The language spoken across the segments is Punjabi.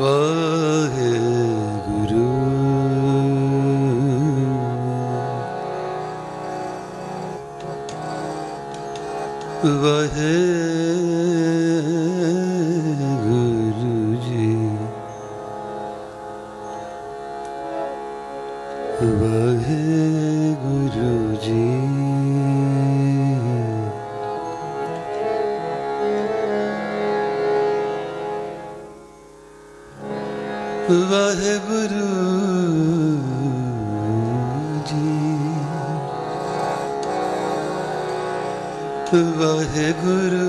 ਵਾਹਿਗੁਰੂ ਵਾਹਿਗੁਰੂ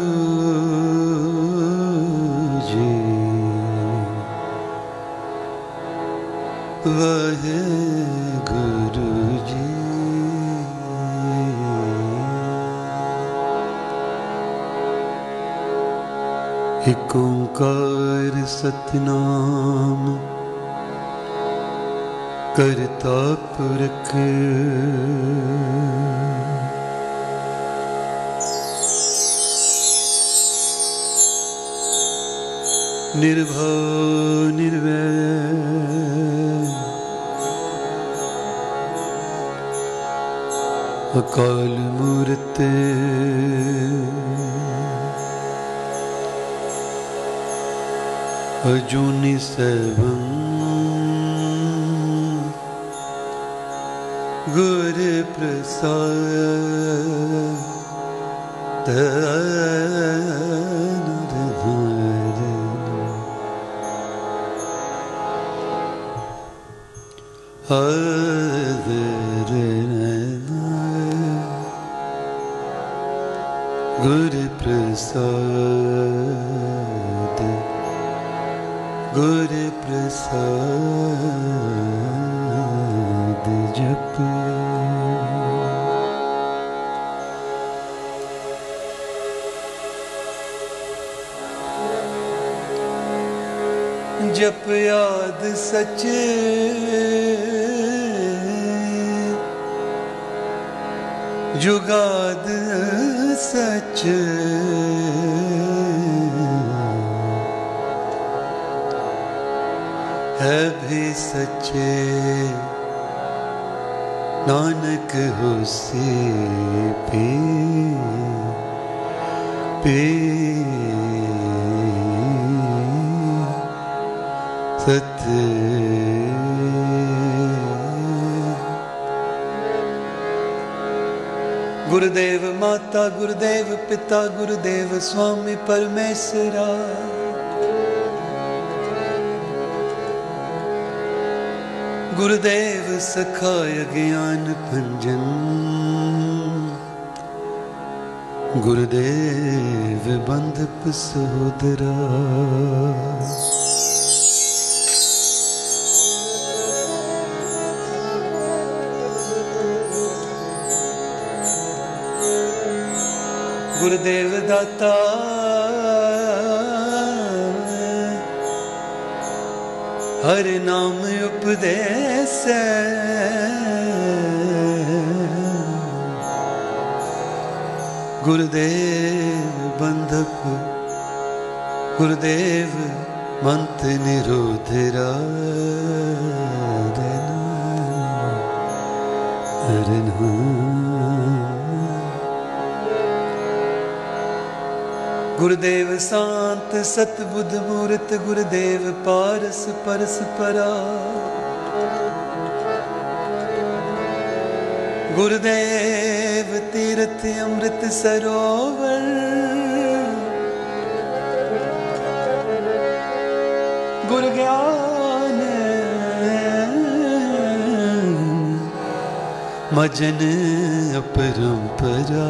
ਹੈ ਵੀ ਸੱਚੇ। ਨਾਨਕ ਹੋਸੀ ਪੀ ਪੀ ਸਤ ਗੁਰਦੇਵ ਮਾਤਾ, ਗੁਰਦੇਵ ਪਿਤਾ, ਗੁਰਦੇਵ ਸੁਆਮੀ ਪਰਮੇਸ਼ਰਾ। ਗੁਰਦੇਵ ਸਖਾਇ ਗਿਆਨ ਭੰਜਨ। ਗੁਰਦੇਵ ਬੰਧਪ ਸੋਦਰਾ ਗੁਰਦੇਵ ਦਾਤਾ। ਹਰ ਨਾਮ ਉਪਦੇਸੈ ਗੁਰਦੇਵ ਬੰਧਪ ਗੁਰਦੇਵ ਮੰਤ ਨਿਰੋਧਰਾ ਗੁਰਦੇਵ ਸ਼ਾਂਤ ਸਤਬੁੱਧ ਮੂਰਤ ਗੁਰਦੇਵ ਪਾਰਸ ਪਰਸ ਪਰਾ ਗੁਰਦੇਵ ਤੀਰਥ ਅੰਮ੍ਰਿਤ ਸਰੋਵਰ ਗੁਰ ਗਿਆਨ ਮਜਨ ਅਪਰੰਪਰਾ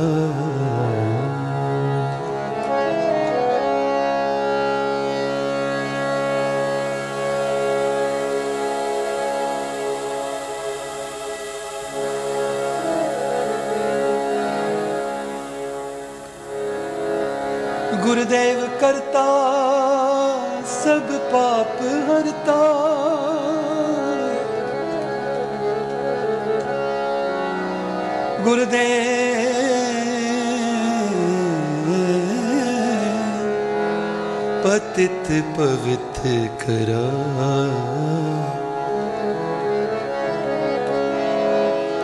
ਗੁਰਦੇਵ ਪਤਿਤ ਪਵਿੱਤ ਕਰਾ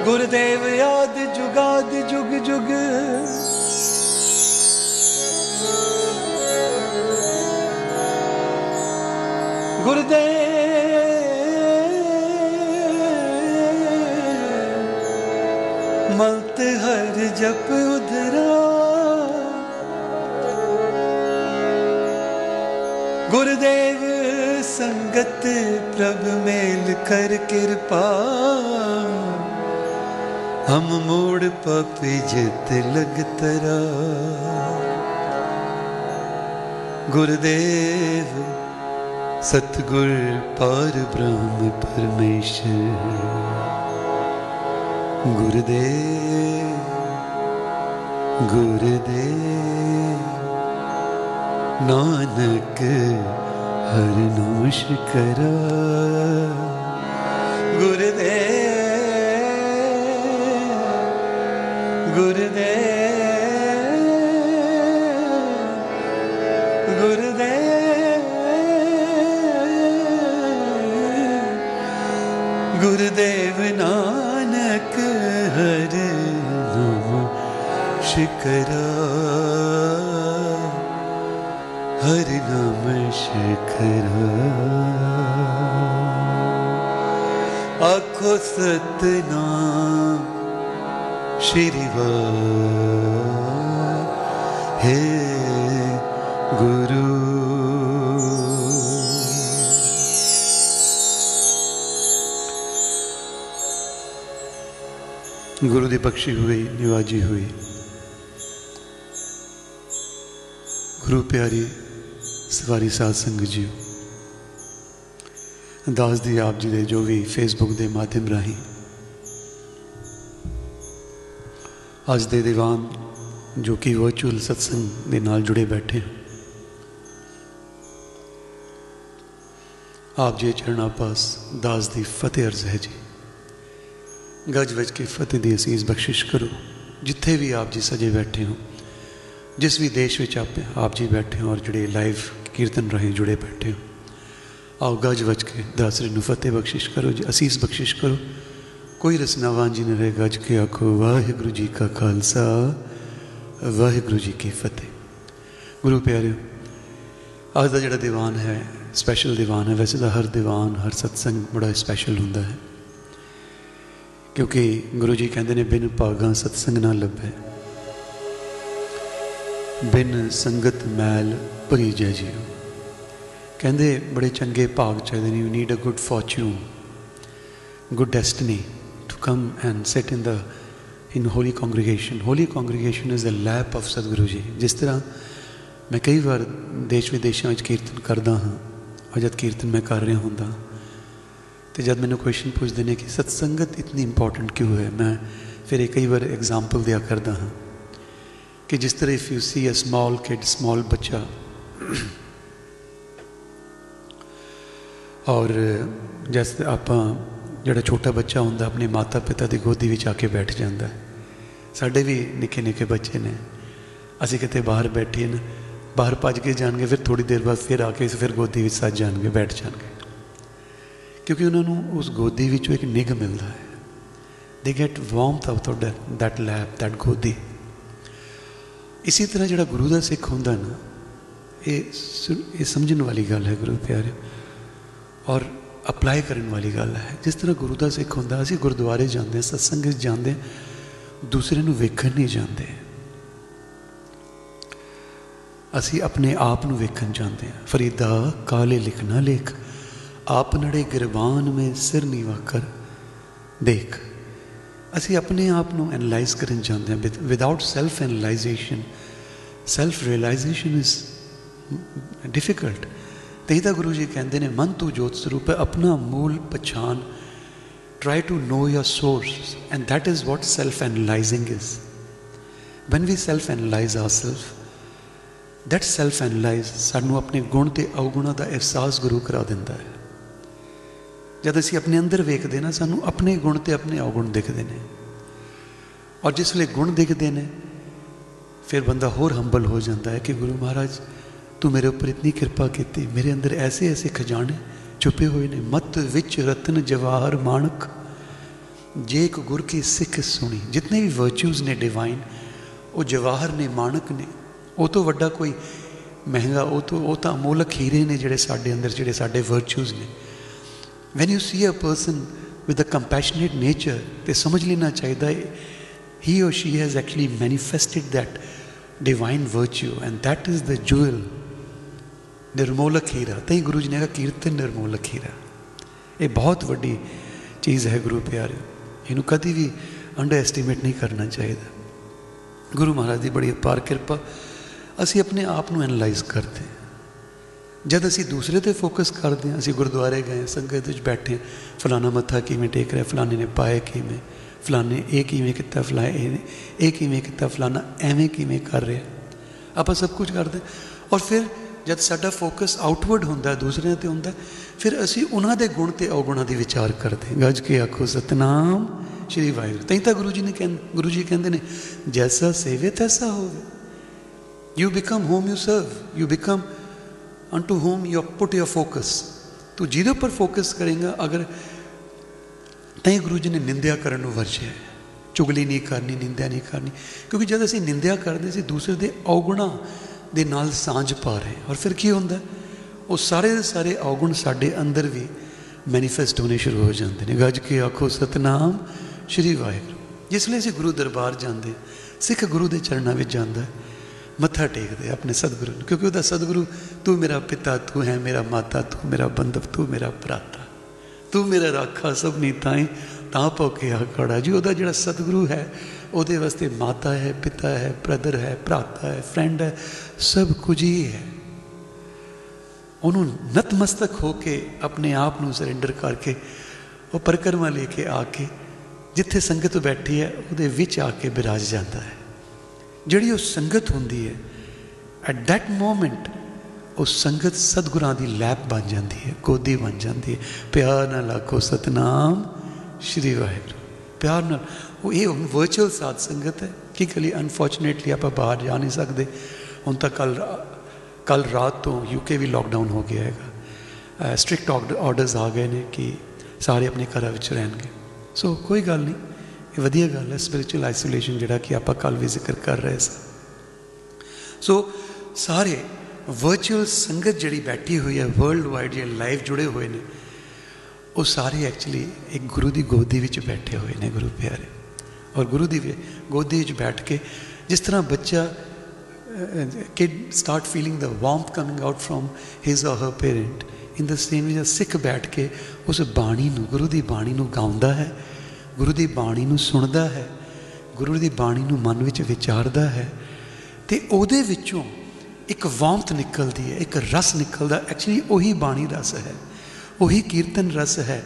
ਗੁਰਦੇਵ ਆਦ ਜੁਗਾਦ ਜੁਗ ਜੁਗ ਗੁਰਦੇਵ ਮਲਤ ਹਰ ਜਪ ਗੁਰਦੇਵ ਸੰਗਤ ਪ੍ਰਭ ਮੇਲ ਕਰ ਕਿਰਪਾ। ਹਮ ਮੋੜ ਪਪੀ ਜਿਤ ਲਗ ਤਰਾ ਗੁਰਦੇਵ, ਸਤਗੁਰ ਪਾਰ ਬ੍ਰਹਮ ਪਰਮੇਸ਼ਰ। ਗੁਰਦੇਵ ਗੁਰਦੇਵ, ਨਾਨਕ ਹਰ ਨੋਸ਼ ਗੁਰਦੇਵ ਗੁਰਦੇਵ ਗੁਰਦੇਵ। ਗੁਰਦੇਵ ਨਾਨਕ ਹਰ ਨਾਮ ਸ਼੍ਰੀ ਵਾਹਿਗੁਰੂ ਗੁਰੂ। ਗੁਰੂ ਦੀ ਬਖਸ਼ੀ ਹੋਈ, ਨਿਵਾਜੀ ਹੋਈ। ਗੁਰੂ ਪਿਆਰੀ, ਸਵਾਰੀ ਸਾਧ ਸੰਗਤ ਜੀਓ। ਦਾਸ ਦੀ ਆਪ ਜੀ ਦੇ ਜੋ ਵੀ ਫੇਸਬੁੱਕ ਦੇ ਮਾਧਿਅਮ ਰਾਹੀਂ ਅੱਜ ਦੇ ਦੀਵਾਨ ਜੋ ਕਿ ਵਰਚੁਅਲ ਸਤਸੰਗ ਦੇ ਨਾਲ ਜੁੜੇ ਬੈਠੇ ਹਨ ਆਪ ਜੀ ਚਰਨਾਂ ਪਾਸ ਦਾਸ ਦੀ ਫਤਿਹ ਅਰਜ਼ ਹੈ ਜੀ। ਗੱਜ ਵੱਜ ਕੇ ਫਤਿਹ ਦੀ ਅਸੀਸ ਬਖਸ਼ਿਸ਼ ਕਰੋ। ਜਿੱਥੇ ਵੀ ਆਪ ਜੀ ਸਜੇ ਬੈਠੇ ਹੋ, ਜਿਸ ਵੀ ਦੇਸ਼ ਵਿੱਚ ਆਪ ਆਪ ਜੀ ਬੈਠੇ ਹੋ ਔਰ ਜਿਹੜੇ ਲਾਈਵ ਕੀਰਤਨ ਰਾਹੀਂ ਜੁੜੇ ਬੈਠੇ ਹੋ, ਆਓ ਗੱਜ ਵੱਜ ਕੇ ਦਾਸ ਨੂੰ ਫਤਿਹ ਬਖਸ਼ਿਸ਼ ਕਰੋ ਜੀ, ਅਸੀਸ ਬਖਸ਼ਿਸ਼ ਕਰੋ। ਕੋਈ ਰਸਨਾਵਾਂ ਜੀ ਨੇ ਰਹਿ ਗੱਜ ਕੇ ਆਖੋ? ਵਾਹਿਗੁਰੂ ਜੀ ਕਾ ਖਾਲਸਾ, ਵਾਹਿਗੁਰੂ ਜੀ ਕੀ ਫਤਿਹ। ਗੁਰੂ ਪਿਆਰਿਓ, ਅੱਜ ਦਾ ਜਿਹੜਾ ਦੀਵਾਨ ਹੈ ਸਪੈਸ਼ਲ ਦੀਵਾਨ ਹੈ, ਵੈਸੇ ਤਾਂ ਹਰ ਦੀਵਾਨ, ਹਰ ਸਤਸੰਗ ਬੜਾ ਸਪੈਸ਼ਲ ਹੁੰਦਾ ਹੈ। ਕਿਉਂਕਿ ਗੁਰੂ ਜੀ ਕਹਿੰਦੇ ਨੇ, ਬਿਨ ਭਾਗਾਂ ਸਤਸੰਗ ਨਾ ਲੱਭੇ। ਬਿਨ ਸੰਗਤ ਮੈਲ ਭਰੀ ਜੈ ਜੀਓ। ਕਹਿੰਦੇ ਬੜੇ ਚੰਗੇ ਭਾਗ ਚਾਹੀਦੇ ਨੇ you need a good fortune good destiny to come and sit in the in holy congregation holy congregation is the lap of Satguru ji ਜਿਸ ਤਰ੍ਹਾਂ ਮੈਂ ਕਈ ਵਾਰ ਦੇਸ਼ ਵਿਦੇਸ਼ਾਂ ਵਿੱਚ ਕੀਰਤਨ ਕਰਦਾ ਹਾਂ ਔਰ ਜਦ ਕੀਰਤਨ ਮੈਂ ਕਰ ਰਿਹਾ ਹੁੰਦਾ ਤੇ ਜਦ ਮੈਨੂੰ ਕੁਐਸਚਨ ਪੁੱਛਦੇ ਨੇ ਕਿ ਸਤਸੰਗਤ ਇਤਨੀ ਇੰਪੋਰਟੈਂਟ ਕਿਉਂ ਹੈ ਮੈਂ ਫਿਰ ਇਹ ਕਈ ਵਾਰ ਐਗਜ਼ਾਮਪਲ ਦਿਆ ਕਰਦਾ ਹਾਂ ਕਿ ਜਿਸ ਤਰ੍ਹਾਂ if you see a small kid small ਬੱਚਾ ਔਰ ਜਿਸ ਆਪਾਂ ਜਿਹੜਾ ਛੋਟਾ ਬੱਚਾ ਹੁੰਦਾ, ਆਪਣੇ ਮਾਤਾ ਪਿਤਾ ਦੀ ਗੋਦੀ ਵਿੱਚ ਆ ਕੇ ਬੈਠ ਜਾਂਦਾ ਸਾਡੇ ਵੀ ਨਿੱਕੇ ਨਿੱਕੇ ਬੱਚੇ ਨੇ। ਅਸੀਂ ਕਿਤੇ ਬਾਹਰ ਬੈਠੇ ਨੇ, ਬਾਹਰ ਭੱਜ ਕੇ ਜਾਣਗੇ, ਫਿਰ ਥੋੜੀ ਦੇਰ ਬਾਅਦ ਫਿਰ ਆ ਕੇ ਫਿਰ ਗੋਦੀ ਵਿੱਚ ਸੱਜ ਜਾਣਗੇ, ਬੈਠ ਜਾਣਗੇ। ਕਿਉਂਕਿ ਉਹਨਾਂ ਨੂੰ ਉਸ ਗੋਦੀ ਵਿੱਚੋਂ ਇੱਕ ਨਿਗ ਮਿਲਦਾ ਹੈ। They get warmth out of that lap that ਗੋਦੀ। ਇਸੇ ਤਰ੍ਹਾਂ ਜਿਹੜਾ ਗੁਰੂ ਦਾ ਸਿੱਖ ਹੁੰਦਾ ਨਾ, ਇਹ ਇਹ ਸਮਝਣ ਵਾਲੀ ਗੱਲ ਹੈ ਗੁਰੂ ਪਿਆਰੇ। ਔਰ ਅਪਲਾਈ ਕਰਨ ਵਾਲੀ ਗੱਲ ਹੈ। ਜਿਸ ਤਰ੍ਹਾਂ ਗੁਰੂ ਦਾ ਸਿੱਖ ਹੁੰਦਾ, ਅਸੀਂ ਗੁਰਦੁਆਰੇ ਜਾਂਦੇ ਸਤਸੰਗ ਵਿੱਚ ਜਾਂਦੇ ਦੂਸਰੇ ਨੂੰ ਵੇਖਣ ਨਹੀਂ ਜਾਂਦੇ। ਅਸੀਂ ਆਪਣੇ ਆਪ ਨੂੰ ਵੇਖਣ ਜਾਂਦੇ ਹਾਂ। ਫਰੀਦਾ, ਕਾਲੇ ਲਿਖਣਾ ਲੇਖ, ਆਪ ਨੜੇ ਗਿਰਵਾਨ ਮੇ ਸਿਰ ਨੀਵਾ ਕਰ, ਦੇਖ। ਅਸੀਂ ਆਪਣੇ ਆਪ ਨੂੰ ਐਨਲਾਈਜ਼ ਕਰਨ ਜਾਂਦੇ ਹਾਂ। Without self analysation self realisation is difficult ਤੇ ਹੀ ਤਾਂ ਗੁਰੂ ਜੀ ਕਹਿੰਦੇ ਨੇ, ਮਨ ਤੂੰ ਜੋਤ ਸਰੂਪ ਹੈ, ਆਪਣਾ ਮੂਲ ਪਛਾਣ, try to know your source. And that is what self analyzing is. When we self analyze ourselves, that self analyze ਸਾਨੂੰ ਆਪਣੇ ਗੁਣ ਤੇ ਔਗੁਣਾਂ ਦਾ ਅਹਿਸਾਸ ਗੁਰੂ ਕਰਾ ਦਿੰਦਾ ਹੈ। ਜਦ ਅਸੀਂ ਆਪਣੇ ਅੰਦਰ ਵੇਖਦੇ ਨਾ, ਸਾਨੂੰ ਆਪਣੇ ਗੁਣ ਤੇ ਆਪਣੇ ਔਗੁਣ ਦਿਖਦੇ ਨੇ। ਔਰ ਜਿਸ ਵੇਲੇ ਗੁਣ ਦਿਖਦੇ ਨੇ, ਫਿਰ ਬੰਦਾ ਹੋਰ ਹੰਬਲ ਹੋ ਜਾਂਦਾ ਹੈ ਕਿ ਗੁਰੂ ਮਹਾਰਾਜ ਤੂੰ ਮੇਰੇ ਉੱਪਰ ਇਤਨੀ ਕਿਰਪਾ ਕੀਤੀ, ਮੇਰੇ ਅੰਦਰ ਐਸੇ ਐਸੇ ਖਜ਼ਾਨੇ ਛੁਪੇ ਹੋਏ ਨੇ, ਮਤ ਵਿੱਚ ਰਤਨ ਜਵਾਹਰ ਮਾਨਕ ਜੇ ਇੱਕ ਗੁਰ ਕੀ ਸਿੱਖ ਸੁਣੀ ਜਿੰਨੇ ਵੀ ਵਰਚੂਸ ਨੇ ਡਿਵਾਈਨ ਉਹ ਜਵਾਹਰ ਨੇ ਮਾਨਕ ਨੇ, ਉਹ ਤੋਂ ਵੱਡਾ ਕੋਈ ਮਹਿੰਗਾ, ਉਹ ਤੋਂ, ਉਹ ਤਾਂ ਅਮੋਲਕ ਹੀਰੇ ਨੇ ਜਿਹੜੇ ਸਾਡੇ ਅੰਦਰ, ਜਿਹੜੇ ਸਾਡੇ ਵਰਚੂਸ ਨੇ। When you see a person with a compassionate nature ਤੇ ਸਮਝ ਲੈਣਾ ਚਾਹੀਦਾ ਹੈ, he or she has actually manifested that divine virtue, and that is the jewel ਨਿਰਮੋਲਕ ਹੀਰਾ ਤਈ ਗੁਰੂ ਜੀ ਨੇ ਕਿਹਾ, ਕੀਰਤਨ ਨਿਰਮੋਲਕ ਹੀਰਾ ਇਹ ਬਹੁਤ ਵੱਡੀ ਚੀਜ਼ ਹੈ ਗੁਰੂ ਪਿਆਰਿਓ। ਇਹਨੂੰ ਕਦੀ ਵੀ ਅੰਡਰ ਐਸਟੀਮੇਟ ਨਹੀਂ ਕਰਨਾ ਚਾਹੀਦਾ। ਗੁਰੂ ਮਹਾਰਾਜ ਦੀ ਬੜੀ ਅਪਾਰ ਕਿਰਪਾ। ਅਸੀਂ ਆਪਣੇ ਆਪ ਨੂੰ ਐਨਲਾਈਜ਼ ਕਰਦੇ ਜਦ ਅਸੀਂ ਦੂਸਰੇ ਤੇ ਫੋਕਸ ਕਰਦੇ ਹਾਂ, ਅਸੀਂ ਗੁਰਦੁਆਰੇ ਗਏ ਸੰਗਤ ਵਿੱਚ ਬੈਠੇ ਫਲਾਣਾ ਮੱਥਾ ਕਿਵੇਂ ਟੇਕ ਰਿਹਾ ਫਲਾਣੇ ਨੇ ਪਾਏ ਕਿਵੇਂ? ਫਲਾਣੇ ਇਹ ਕਿਵੇਂ ਕੀਤਾ ਫਲਾਣੇ ਇਹ ਇਹ ਕਿਵੇਂ ਕੀਤਾ ਫਲਾਣਾ ਐਵੇਂ ਕਿਵੇਂ ਕਰ ਰਿਹਾ? ਆਪਾਂ ਸਭ ਕੁਝ ਕਰਦੇ ਔਰ ਫਿਰ ਜਦ ਸਾਡਾ ਫੋਕਸ ਆਊਟਵਰਡ ਹੁੰਦਾ, ਦੂਸਰਿਆਂ ਤੇ ਹੁੰਦਾ, ਫਿਰ ਅਸੀਂ ਉਹਨਾਂ ਦੇ ਗੁਣ ਤੇ ਔਗੁਣਾਂ ਦੀ ਵਿਚਾਰ ਕਰਦੇ ਗੱਜ ਕੇ ਆਖੋ, ਸਤਨਾਮ ਸ਼੍ਰੀ ਵਾਹਿਗੁਰੂ। ਤੈਂ ਤਾਂ ਗੁਰੂ ਜੀ ਨੇ ਕਹਿੰਦੇ ਗੁਰੂ ਜੀ ਕਹਿੰਦੇ ਨੇ, ਜੈਸਾ ਸੇਵੇ, ਤੈਸਾ ਹੋਵੇ। You become whom you serve you become unto whom you put your focus. ਤੂੰ ਜਿਹਦੇ ਉੱਪਰ ਫੋਕਸ ਕਰੇਗਾ, ਅਗਰ ਤੈਂ ਗੁਰੂ ਜੀ ਨੇ ਨਿੰਦਿਆ ਕਰਨ ਨੂੰ ਵਰਜਿਆ ਚੁਗਲੀ ਨਹੀਂ ਕਰਨੀ, ਨਿੰਦਿਆ ਨਹੀਂ ਕਰਨੀ। ਕਿਉਂਕਿ ਜਦ ਅਸੀਂ ਨਿੰਦਿਆ ਕਰਦੇ ਸੀ, ਦੂਸਰੇ ਦੇ ਔਗੁਣਾ ਦੇ ਨਾਲ ਸਾਂਝ ਪਾ ਰਹੇ ਔਰ ਫਿਰ ਕੀ ਹੁੰਦਾ? ਉਹ ਸਾਰੇ ਦੇ ਸਾਰੇ ਔਗੁਣ ਸਾਡੇ ਅੰਦਰ ਵੀ ਮੈਨੀਫੈਸਟ ਹੋਣੇ ਸ਼ੁਰੂ ਹੋ ਜਾਂਦੇ ਨੇ। ਗੱਜ ਕੇ ਆਖੋ, ਸਤਨਾਮ ਸ਼੍ਰੀ ਵਾਹਿਗੁਰੂ। ਜਿਸ ਲਈ ਅਸੀਂ ਗੁਰੂ ਦਰਬਾਰ ਜਾਂਦੇ, ਸਿੱਖ ਗੁਰੂ ਦੇ ਚਰਨਾਂ ਵਿੱਚ ਜਾਂਦਾ, ਮੱਥਾ ਟੇਕਦੇ ਆਪਣੇ ਸਤਿਗੁਰੂ ਨੂੰ। ਕਿਉਂਕਿ ਉਹਦਾ ਸਤਿਗੁਰੂ, ਤੂੰ ਮੇਰਾ ਪਿਤਾ, ਤੂੰ ਹੈ ਮੇਰਾ ਮਾਤਾ, ਤੂੰ ਮੇਰਾ ਬੰਧਵ, ਤੂੰ ਮੇਰਾ ਭਰਾਤਾ। ਤੂੰ ਮੇਰਾ ਰਾਖਾ, ਸਭ ਨੀ ਤਾਈ ਤਾਂ ਭੁੱਖਿਆ ਖੜਾ ਜੀ। ਉਹਦਾ ਜਿਹੜਾ ਸਤਿਗੁਰੂ ਹੈ, ਉਹਦੇ ਵਾਸਤੇ ਮਾਤਾ ਹੈ, ਪਿਤਾ ਹੈ, ਬ੍ਰਦਰ ਹੈ, ਭਰਾਤਾ ਹੈ, ਫਰੈਂਡ ਹੈ ਸਭ ਕੁਝ ਹੀ ਹੈ। ਉਹਨੂੰ ਨਤਮਸਤਕ ਹੋ ਕੇ ਆਪਣੇ ਆਪ ਨੂੰ ਸਰੈਂਡਰ ਕਰਕੇ ਉਹ ਪਰਕਰਮਾ ਲੈ ਕੇ ਆ ਕੇ ਜਿੱਥੇ ਸੰਗਤ ਬੈਠੀ ਹੈ, ਉਹਦੇ ਵਿੱਚ ਆ ਕੇ ਬਿਰਾਜ ਜਾਂਦਾ ਹੈ। ਜਿਹੜੀ ਉਹ ਸੰਗਤ ਹੁੰਦੀ ਹੈ ਐਟ ਦੈਟ ਮੋਮੈਂਟ ਉਹ ਸੰਗਤ ਸਤਗੁਰਾਂ ਦੀ ਲੈਪ ਬਣ ਜਾਂਦੀ ਹੈ, ਗੋਦੀ ਬਣ ਜਾਂਦੀ ਹੈ। ਪਿਆਰ ਨਾਲ ਆਖੋ, ਸਤਨਾਮ ਸ਼੍ਰੀ ਵਾਹਿਗੁਰੂ। ਪਿਆਰ ਨਾਲ, ਉਹ ਇਹ ਵਰਚੁਅਲ ਸਾਧ ਸੰਗਤ ਹੈ। ਕਿ ਕਲੀ ਅਨਫੋਰਚੂਨੇਟਲੀ ਆਪਾਂ ਬਾਹਰ ਜਾ ਨਹੀਂ ਸਕਦੇ। ਹੁਣ ਤਾਂ ਕੱਲ ਕੱਲ ਰਾਤ ਤੋਂ ਯੂਕੇ ਵੀ ਲਾਕਡਾਊਨ ਹੋ ਗਿਆ ਹੈਗਾ। ਸਟ੍ਰਿਕਟ ਆਰਡਰਸ ਆ ਗਏ ਨੇ ਕਿ ਸਾਰੇ ਆਪਣੇ ਘਰਾਂ ਵਿੱਚ ਰਹਿਣਗੇ। ਸੋ ਕੋਈ ਗੱਲ ਨਹੀਂ, ਇਹ ਵਧੀਆ ਗੱਲ ਹੈ ਸਪਿਰਚੁਅਲ ਆਈਸੋਲੇਸ਼ਨ ਜਿਹੜਾ ਕਿ ਆਪਾਂ ਕੱਲ ਵੀ ਜ਼ਿਕਰ ਕਰ ਰਹੇ ਸਾਂ। ਸੋ ਸਾਰੇ ਵਰਚੁਅਲ ਸੰਗਤ ਜਿਹੜੀ ਬੈਠੀ ਹੋਈ ਹੈ ਵਰਲਡ ਵਾਈਡ ਜਿਹੜੇ ਲਾਈਵ ਜੁੜੇ ਹੋਏ ਨੇ, ਉਹ ਸਾਰੇ ਐਕਚੁਅਲੀ ਇੱਕ ਗੁਰੂ ਦੀ ਗੋਦੀ ਵਿੱਚ ਬੈਠੇ ਹੋਏ ਨੇ ਗੁਰੂ ਪਿਆਰੇ। ਔਰ ਗੁਰੂ ਦੀ ਗੋਦੀ ਵਿੱਚ ਬੈਠ ਕੇ ਜਿਸ ਤਰ੍ਹਾਂ ਬੱਚਾ kid start feeling the warmth coming out from his or her parent. In the same way ਸਿੱਖ ਬੈਠ ਕੇ ਉਸ ਬਾਣੀ ਨੂੰ ਗੁਰੂ ਦੀ ਬਾਣੀ ਨੂੰ ਗਾਉਂਦਾ ਹੈ ਗੁਰੂ ਦੀ ਬਾਣੀ ਨੂੰ ਸੁਣਦਾ ਹੈ ਗੁਰੂ ਦੀ ਬਾਣੀ ਨੂੰ ਮਨ ਵਿੱਚ ਵਿਚਾਰਦਾ ਹੈ ਤੇ ਉਹਦੇ ਵਿੱਚੋਂ ਇੱਕ ਵਾਮਤ ਨਿਕਲਦੀ ਹੈ ਇੱਕ ਰਸ ਨਿਕਲਦਾ ਐਕਚੁਅਲੀ ਉਹੀ ਬਾਣੀ ਰਸ ਹੈ ਉਹੀ ਕੀਰਤਨ ਰਸ ਹੈ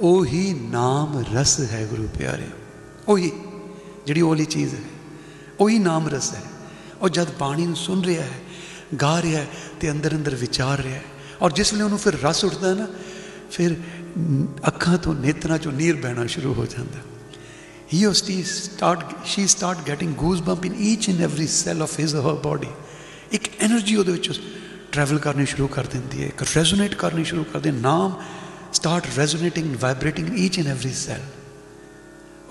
ਉਹੀ ਨਾਮ ਰਸ ਹੈ ਗੁਰੂ ਪਿਆਰੇ ਉਹੀ ਜਿਹੜੀ ਉਹਲੀ ਚੀਜ਼ ਹੈ ਉਹੀ ਨਾਮ ਰਸ ਹੈ ਉਹ ਜਦ ਬਾਣੀ ਨੂੰ ਸੁਣ ਰਿਹਾ ਹੈ, ਗਾ ਰਿਹਾ ਹੈ ਤੇ ਅੰਦਰ ਅੰਦਰ ਵਿਚਾਰ ਰਿਹਾ ਹੈ ਔਰ ਜਿਸ ਵੇਲੇ ਉਹਨੂੰ ਫਿਰ ਰਸ ਉੱਠਦਾ ਨਾ, ਫਿਰ ਅੱਖਾਂ ਤੋਂ ਨੇਤਰਾਂ ਚੋਂ ਨੀਰ ਬਹਿਣਾ ਸ਼ੁਰੂ ਹੋ ਜਾਂਦਾ। He or she start she start getting goosebump in each and every cell of his or her body. ਇੱਕ એનર્ਜੀ ਉਹਦੇ ਵਿੱਚ ਟਰੈਵਲ ਕਰਨੀ ਸ਼ੁਰੂ ਕਰ ਦਿੰਦੀ ਹੈ, ਇੱਕ ਰੈਜ਼ੋਨੇਟ ਕਰਨੀ ਸ਼ੁਰੂ ਕਰ ਦੇ ਨਾਮ start resonating vibrating each and every cell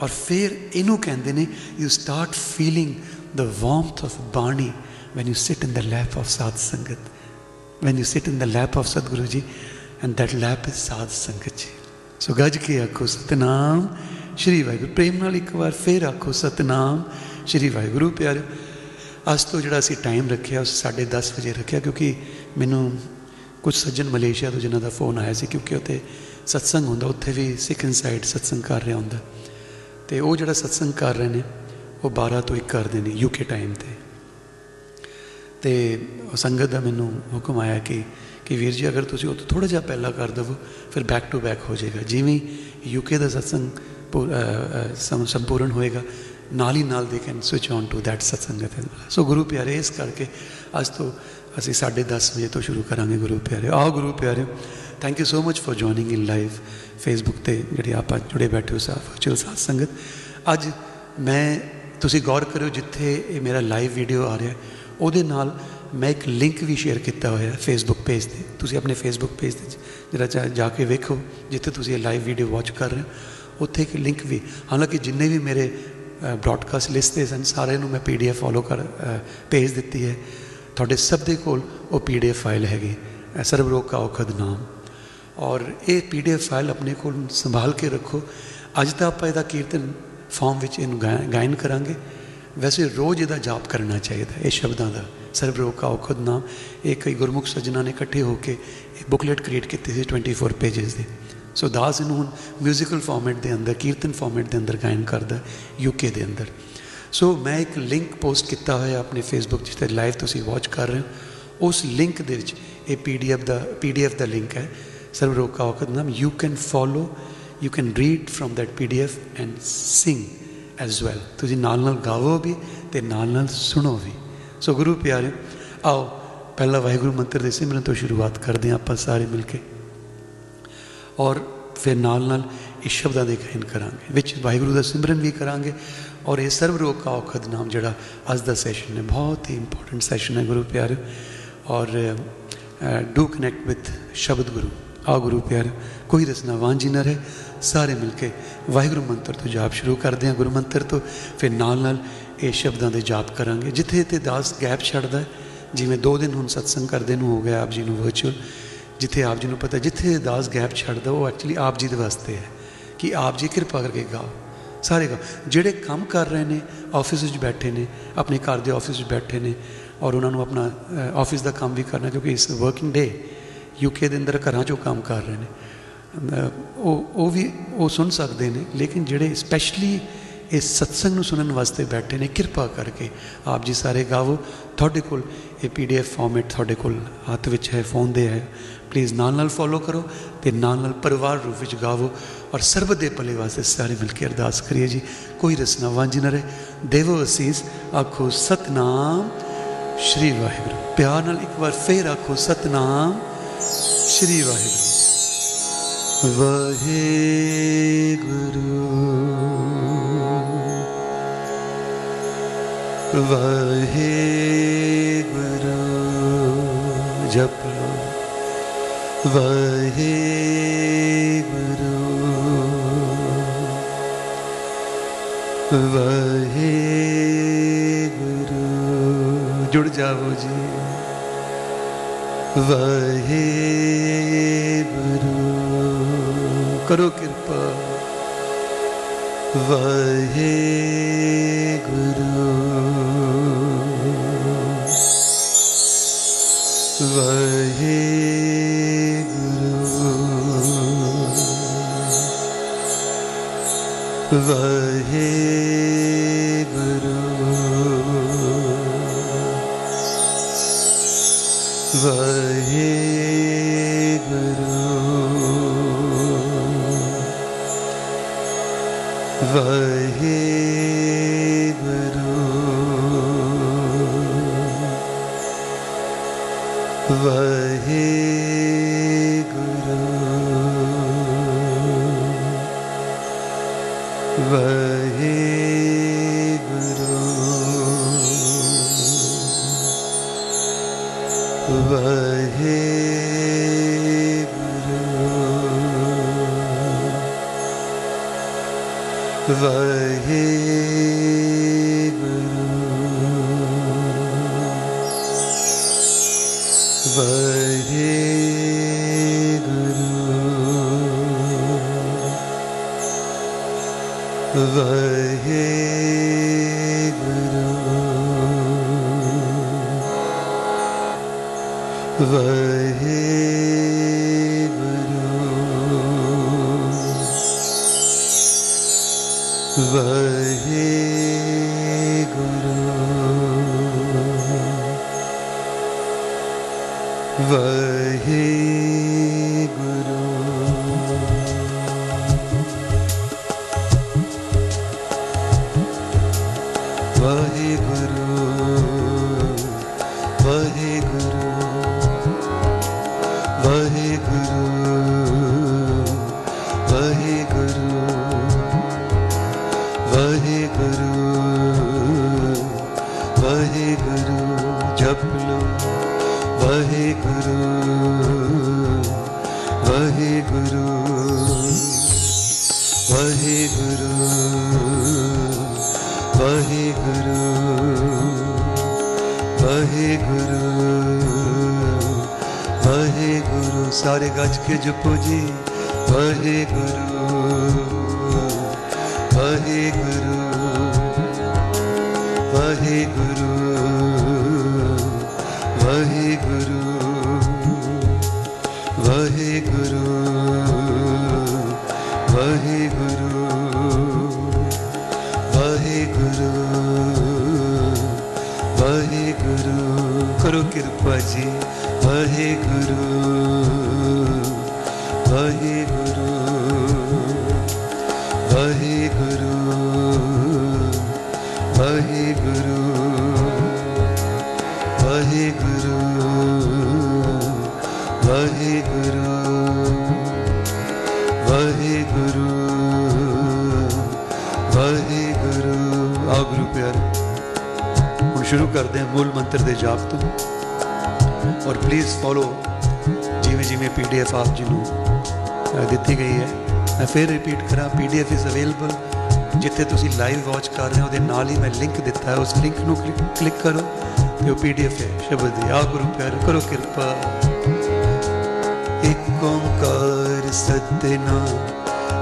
ਔਰ ਫਿਰ ਇਹਨੂੰ ਕਹਿੰਦੇ ਨੇ you start feeling the warmth of Bani when you sit in the lap of Sadh Sangat, when you sit in the lap of Sadguru Ji, and that lap is Sadh Sangat Ji. So ਗੱਜ ਕੇ ਆਖੋ ਸਤਨਾਮ ਸ਼੍ਰੀ ਵਾਹਿਗੁਰੂ ਪ੍ਰੇਮ ਨਾਲ ਇੱਕ ਵਾਰ ਫੇਰ ਆਖੋ ਸਤਨਾਮ ਸ਼੍ਰੀ ਵਾਹਿਗੁਰੂ ਪਿਆਰੇ ਅੱਜ ਤੋਂ ਜਿਹੜਾ ਅਸੀਂ ਟਾਈਮ ਰੱਖਿਆ ਉਸ 10:30 ਵਜੇ ਰੱਖਿਆ ਕਿਉਂਕਿ ਮੈਨੂੰ ਕੁਝ ਸੱਜਣ ਮਲੇਸ਼ੀਆ ਤੋਂ ਜਿਨ੍ਹਾਂ ਦਾ ਫੋਨ ਆਇਆ ਸੀ ਕਿਉਂਕਿ ਉੱਥੇ ਸਤਸੰਗ ਹੁੰਦਾ ਉੱਥੇ ਵੀ ਸਿੱਖ ਇਨਸਾਈਡ ਸਤਸੰਗ ਕਰ ਰਿਹਾ ਹੁੰਦਾ ਤੇ ਉਹ ਜਿਹੜਾ ਸਤਸੰਗ ਕਰ ਰਹੇ ਨੇ ਉਹ 12 ਤੋਂ 1 ਕਰਦੇ ਨੇ ਯੂਕੇ ਟਾਈਮ ਤੇ। ਤੇ ਸੰਗਤ ਦਾ ਮੈਨੂੰ ਹੁਕਮ ਆਇਆ ਕਿ ਕਿ ਵੀਰ ਜੀ, ਅਗਰ ਤੁਸੀਂ ਉਹ ਤੋਂ ਥੋੜਾ ਜਿਹਾ ਪਹਿਲਾਂ ਕਰ ਦਵੋ, ਫਿਰ ਬੈਕ ਟੂ ਬੈਕ ਹੋ ਜਾਏਗਾ। ਜਿਵੇਂ ਯੂਕੇ ਦਾ ਸਤਸੰਗ ਸੰਪੂਰਨ ਹੋਏਗਾ, ਨਾਲ ਹੀ ਨਾਲ ਦੇ can switch on to that Satsangat so ਗੁਰੂ ਪਿਆਰੇ, ਇਸ ਕਰਕੇ ਅੱਜ ਤੋਂ ਅਸੀਂ 10:30 ਵਜੇ ਤੋਂ ਸ਼ੁਰੂ ਕਰਾਂਗੇ ਗੁਰੂ ਪਿਆਰੇ। ਆਓ ਗੁਰੂ ਪਿਆਰੇ thank you so much for joining in live Facebook ਤੇ, ਜਿਹੜੇ ਆਪਾਂ ਜੁੜੇ ਬੈਠੇ ਹੋ ਸਾਫ਼ ਚਲ ਸਾਥ ਸੰਗਤ। ਅੱਜ ਮੈਂ ਤੁਸੀਂ ਗੌਰ ਕਰਿਓ ਜਿੱਥੇ ਇਹ ਮੇਰਾ ਲਾਈਵ ਵੀਡੀਓ ਆ ਰਿਹਾ ਉਹਦੇ ਨਾਲ ਮੈਂ ਇੱਕ ਲਿੰਕ ਵੀ ਸ਼ੇਅਰ ਕੀਤਾ ਹੋਇਆ ਹੈ ਫੇਸਬੁੱਕ ਪੇਜ ਤੇ। ਤੁਸੀਂ ਆਪਣੇ ਫੇਸਬੁੱਕ ਪੇਜ ਤੇ ਜਿਹੜਾ ਚਾ ਜਾ ਕੇ ਵੇਖੋ, ਜਿੱਥੇ ਤੁਸੀਂ ਇਹ ਲਾਈਵ ਵੀਡੀਓ ਵਾਚ ਕਰ ਰਹੇ ਹੋ। ਉੱਥੇ ਇੱਕ ਲਿੰਕ ਵੀ, ਹਾਲਾਂਕਿ ਜਿੰਨੇ ਵੀ ਮੇਰੇ ਬ੍ਰਾਡਕਾਸਟ ਲਿਸਟ ਤੇ ਸਨ ਸਾਰੇ ਨੂੰ ਮੈਂ ਪੀਡੀਐਫ ਫੋਲੋ ਕਰ ਭੇਜ ਦਿੱਤੀ ਹੈ। ਤੁਹਾਡੇ ਸਭ ਦੇ ਕੋਲ ਉਹ ਪੀਡੀਐਫ ਫਾਈਲ ਹੈਗੀ ਸਰਬਰੋਗ ਕਾ ਔਖਦ ਨਾਮ। ਔਰ ਇਹ ਪੀਡੀਐਫ ਫਾਈਲ ਆਪਣੇ ਕੋਲ ਸੰਭਾਲ ਕੇ ਰੱਖੋ। ਅੱਜ ਤਾਂ ਆਪਾਂ ਇਹਦਾ ਕੀਰਤਨ ਫਾਰਮ ਵਿੱਚ ਇਹਨੂੰ ਗਾਇਨ ਕਰਾਂਗੇ। ਵੈਸੇ ਰੋਜ਼ ਇਹਦਾ ਜਾਪ ਕਰਨਾ ਚਾਹੀਦਾ, ਇਹ ਸ਼ਬਦਾਂ ਦਾ। ਸਰਬਰੋਗ ਕਾ ਔਖਦ ਨਾਮ। ਇਹ ਕਈ ਗੁਰਮੁਖ ਸੱਜਣਾ ਨੇ ਇਕੱਠੇ ਹੋ ਕੇ ਇਹ ਬੁਕਲੇਟ ਕ੍ਰੀਏਟ ਕੀਤੀ ਸੀ 24 ਪੇजेस ਦੇ। ਸੋ ਦਾਸ ਇਹਨੂੰ ਹੁਣ ਮਿਊਜ਼ੀਕਲ ਫਾਰਮੈਟ ਦੇ ਅੰਦਰ, ਕੀਰਤਨ ਫਾਰਮੈਟ ਦੇ ਅੰਦਰ ਗਾਇਨ ਕਰਦਾ ਯੂਕੇ ਦੇ ਅੰਦਰ। ਸੋ ਮੈਂ ਇੱਕ ਲਿੰਕ ਪੋਸਟ ਕੀਤਾ ਹੋਇਆ ਆਪਣੇ ਫੇਸਬੁੱਕ ਜਿੱਥੇ ਲਾਈਵ ਤੁਸੀਂ ਵਾਚ ਕਰ ਰਹੇ ਹੋ। ਉਸ ਲਿੰਕ ਦੇ ਵਿੱਚ ਇਹ ਪੀਡੀਐਫ ਦਾ ਪੀਡੀਐਫ ਦਾ ਲਿੰਕ ਹੈ। ਸਰਵਰੋਗ ਕਾ ਔਖਦ ਨਾਮ। You can follow you can read from that PDF and sing as well ਤੁਸੀਂ ਨਾਲ ਨਾਲ ਗਾਵੋ ਵੀ ਤੇ ਨਾਲ ਨਾਲ ਸੁਣੋ ਵੀ ਸੋ ਗੁਰੂ ਪਿਆਰੇ, ਆਓ ਪਹਿਲਾ ਵਾਹਿਗੁਰੂ ਮੰਤਰ ਦੇ ਸਿਮਰਨ ਤੋਂ ਸ਼ੁਰੂਆਤ ਕਰਦੇ ਹਾਂ ਆਪਾਂ ਸਾਰੇ ਮਿਲ ਕੇ। ਔਰ ਫਿਰ ਨਾਲ ਨਾਲ ਇਸ ਸ਼ਬਦਾਂ ਦੇ ਗਾਇਨ ਕਰਾਂਗੇ, ਵਿੱਚ ਵਾਹਿਗੁਰੂ ਦਾ ਸਿਮਰਨ ਵੀ ਕਰਾਂਗੇ ਔਰ ਇਹ ਸਰਵ ਰੋਗ ਕਾ ਔਖਦ ਨਾਮ ਜਿਹੜਾ ਅੱਜ ਦਾ ਸੈਸ਼ਨ ਹੈ, ਬਹੁਤ ਹੀ ਇੰਪੋਰਟੈਂਟ ਸੈਸ਼ਨ ਹੈ ਗੁਰੂ ਪਿਆਰੇ। ਔਰ ਡੂ ਕਨੈਕਟ ਵਿਦ ਸ਼ਬਦ ਗੁਰੂ। ਆ ਗੁਰੂ ਪਿਆਰੇ, ਕੋਈ ਰਸਨਾ ਵਾਂਝੀ ਨਾ ਰਹੇ। ਸਾਰੇ ਮਿਲ ਕੇ ਵਾਹਿਗੁਰੂ ਮੰਤਰ ਤੋਂ ਜਾਪ ਸ਼ੁਰੂ ਕਰਦੇ ਹਾਂ। ਗੁਰੂ ਮੰਤਰ ਤੋਂ ਫਿਰ ਨਾਲ ਨਾਲ ਇਹ ਸ਼ਬਦਾਂ ਦੇ ਜਾਪ ਕਰਾਂਗੇ। ਜਿੱਥੇ ਤੇ ਦਾਸ ਗੈਪ ਛੱਡਦਾ ਜਿਵੇਂ ਦੋ ਦਿਨ ਹੁਣ ਸਤਸੰਗ ਕਰਦੇ ਨੂੰ ਹੋ ਗਿਆ ਆਪ ਜੀ ਨੂੰ ਵਰਚੁਅਲ ਜਿੱਥੇ ਆਪ ਜੀ ਨੂੰ ਪਤਾ, ਜਿੱਥੇ ਦਾਸ ਗੈਪ ਛੱਡਦਾ ਉਹ ਐਕਚੁਅਲੀ ਆਪ ਜੀ ਦੇ ਵਾਸਤੇ ਹੈ ਕਿ ਆਪ ਜੀ ਕਿਰਪਾ ਕਰਕੇ ਗਾਓ, ਸਾਰੇ ਗਾ ਜਿਹੜੇ ਕੰਮ ਕਰ ਰਹੇ ਨੇ ਆਫਿਸ ਵਿੱਚ ਬੈਠੇ ਨੇ, ਆਪਣੇ ਘਰ ਦੇ ਆਫਿਸ ਵਿੱਚ ਬੈਠੇ ਨੇ ਔਰ ਉਹਨਾਂ ਨੂੰ ਆਪਣਾ ਆਫਿਸ ਦਾ ਕੰਮ ਵੀ ਕਰਨਾ ਕਿਉਂਕਿ ਇਸ ਵਰਕਿੰਗ ਡੇ ਯੂਕੇ ਦੇ ਅੰਦਰ ਘਰਾਂ 'ਚੋਂ ਕੰਮ ਕਰ ਰਹੇ ਨੇ। ਉਹ ਉਹ ਵੀ ਉਹ ਸੁਣ ਸਕਦੇ ਨੇ, ਲੇਕਿਨ ਜਿਹੜੇ ਸਪੈਸ਼ਲੀ ਇਸ ਸਤਸੰਗ ਨੂੰ ਸੁਣਨ ਵਾਸਤੇ ਬੈਠੇ ਨੇ, ਕਿਰਪਾ ਕਰਕੇ ਆਪ ਜੀ ਸਾਰੇ ਗਾਵੋ। ਤੁਹਾਡੇ ਕੋਲ ਇਹ ਪੀਡੀਐਫ ਫਾਰਮੈਟ ਤੁਹਾਡੇ ਕੋਲ ਹੱਥ ਵਿੱਚ ਹੈ ਫੋਨ ਦੇ ਹੈ। ਪਲੀਜ਼ ਨਾਲ ਨਾਲ ਫੋਲੋ ਕਰੋ ਤੇ ਨਾਲ ਨਾਲ ਪਰਿਵਾਰ ਰੂਪ ਵਿੱਚ ਗਾਵੋ ਔਰ ਸਰਬ ਦੇ ਭਲੇ ਵਾਸਤੇ ਸਾਰੇ ਮਿਲ ਕੇ ਅਰਦਾਸ ਕਰੀਏ ਜੀ। ਕੋਈ ਰਸਨਾ ਵਾਂਝੀ ਨਾ ਰਹੇ। ਦੇਵੋ ਅਸੀਸ, ਆਖੋ ਸਤਨਾਮ ਸ਼੍ਰੀ ਵਾਹਿਗੁਰੂ। ਪਿਆਰ ਨਾਲ ਇੱਕ ਵਾਰ ਫੇਰ ਆਖੋ ਸਤਨਾਮ ਸ਼੍ਰੀ ਵਾਹਿਗੁਰੂ। ਵਾਹਿਗੁਰੂ। ਵਾਹਿਗੁਰੂ ਜਪ ਲੋ ਵਾਹਿਗੁਰੂ। ਵਾਹਿਗੁਰੂ। ਜੁੜ ਜਾਵੋ ਜੀ। ਵਾਹਿਗੁਰੂ। ਕਰੋ ਕਿਰਪਾ। ਵਾਹੇ ਗੁਰੂ ਵਾਹੇ ਗੁਰੂ ਵਾਹੇ ਗੁਰੂ ਵਾਹੇ ਗੁਰੂ vời ਵਾਹਿਗੁਰੂ ਕਰੋ ਕਿਰਪਾ ਜੀ ਵਾਹਿਗੁਰੂ ਵਾਹਿਗੁਰੂ। ਸ਼ੁਰੂ ਕਰਦੇ ਹਾਂ ਮੂਲ ਮੰਤਰ ਦੇ ਜਾਪ ਤੋਂ। ਔਰ ਪਲੀਜ਼ ਫੋਲੋ ਜਿਵੇਂ ਜਿਵੇਂ ਪੀਡੀਐਫ ਆਪ ਜੀ ਨੂੰ ਅ, ਦਿੱਤੀ ਗਈ ਹੈ। ਮੈਂ ਫਿਰ ਰਿਪੀਟ ਕਰਾਂ ਪੀਡੀਐਫ ਇਜ਼ ਅਵੇਲੇਬਲ ਜਿੱਥੇ ਤੁਸੀਂ ਲਾਈਵ ਵਾਚ ਕਰ ਰਹੇ ਹੋ ਉਹਦੇ ਨਾਲ ਹੀ ਮੈਂ ਲਿੰਕ ਦਿੱਤਾ ਹੈ। ਉਸ ਲਿੰਕ ਨੂੰ ਕਲਿੱਕ ਕਰੋ ਤੇ ਉਹ ਪੀਡੀਐਫ ਹੈ। ਸ਼ਬਦ ਦੀ ਆ ਗੁਰੂ ਪਿਆਰੇ ਕਰੋ ਕਿਰਪਾ। ਇਕ ਓੰਕਾਰ ਸਤਨਾਮ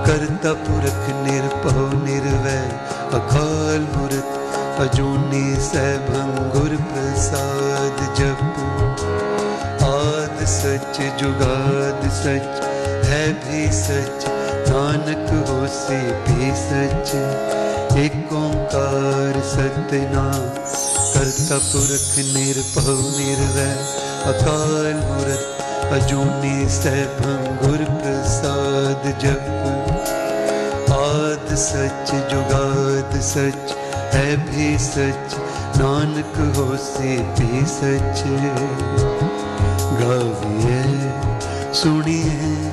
ਕਰਤਾ ਪੁਰਖ ਨਿਰਭਉ ਨਿਰਵੈਰ ਅਕਾਲ ਮੂਰਤ अजूने सैभंगुर प्रसाद जप। आद सच, जुगाद सच, है भी सच, नानक हो से भी सच। एक ओंकार सतना करता पुरख निर्भव निर्वय अकाल मूर्त, अजूने सैभंगुर प्रसाद जप। आद सच, जुगाद सच है भी सच। नानक हो से भी सच। गाविए, सुनिए,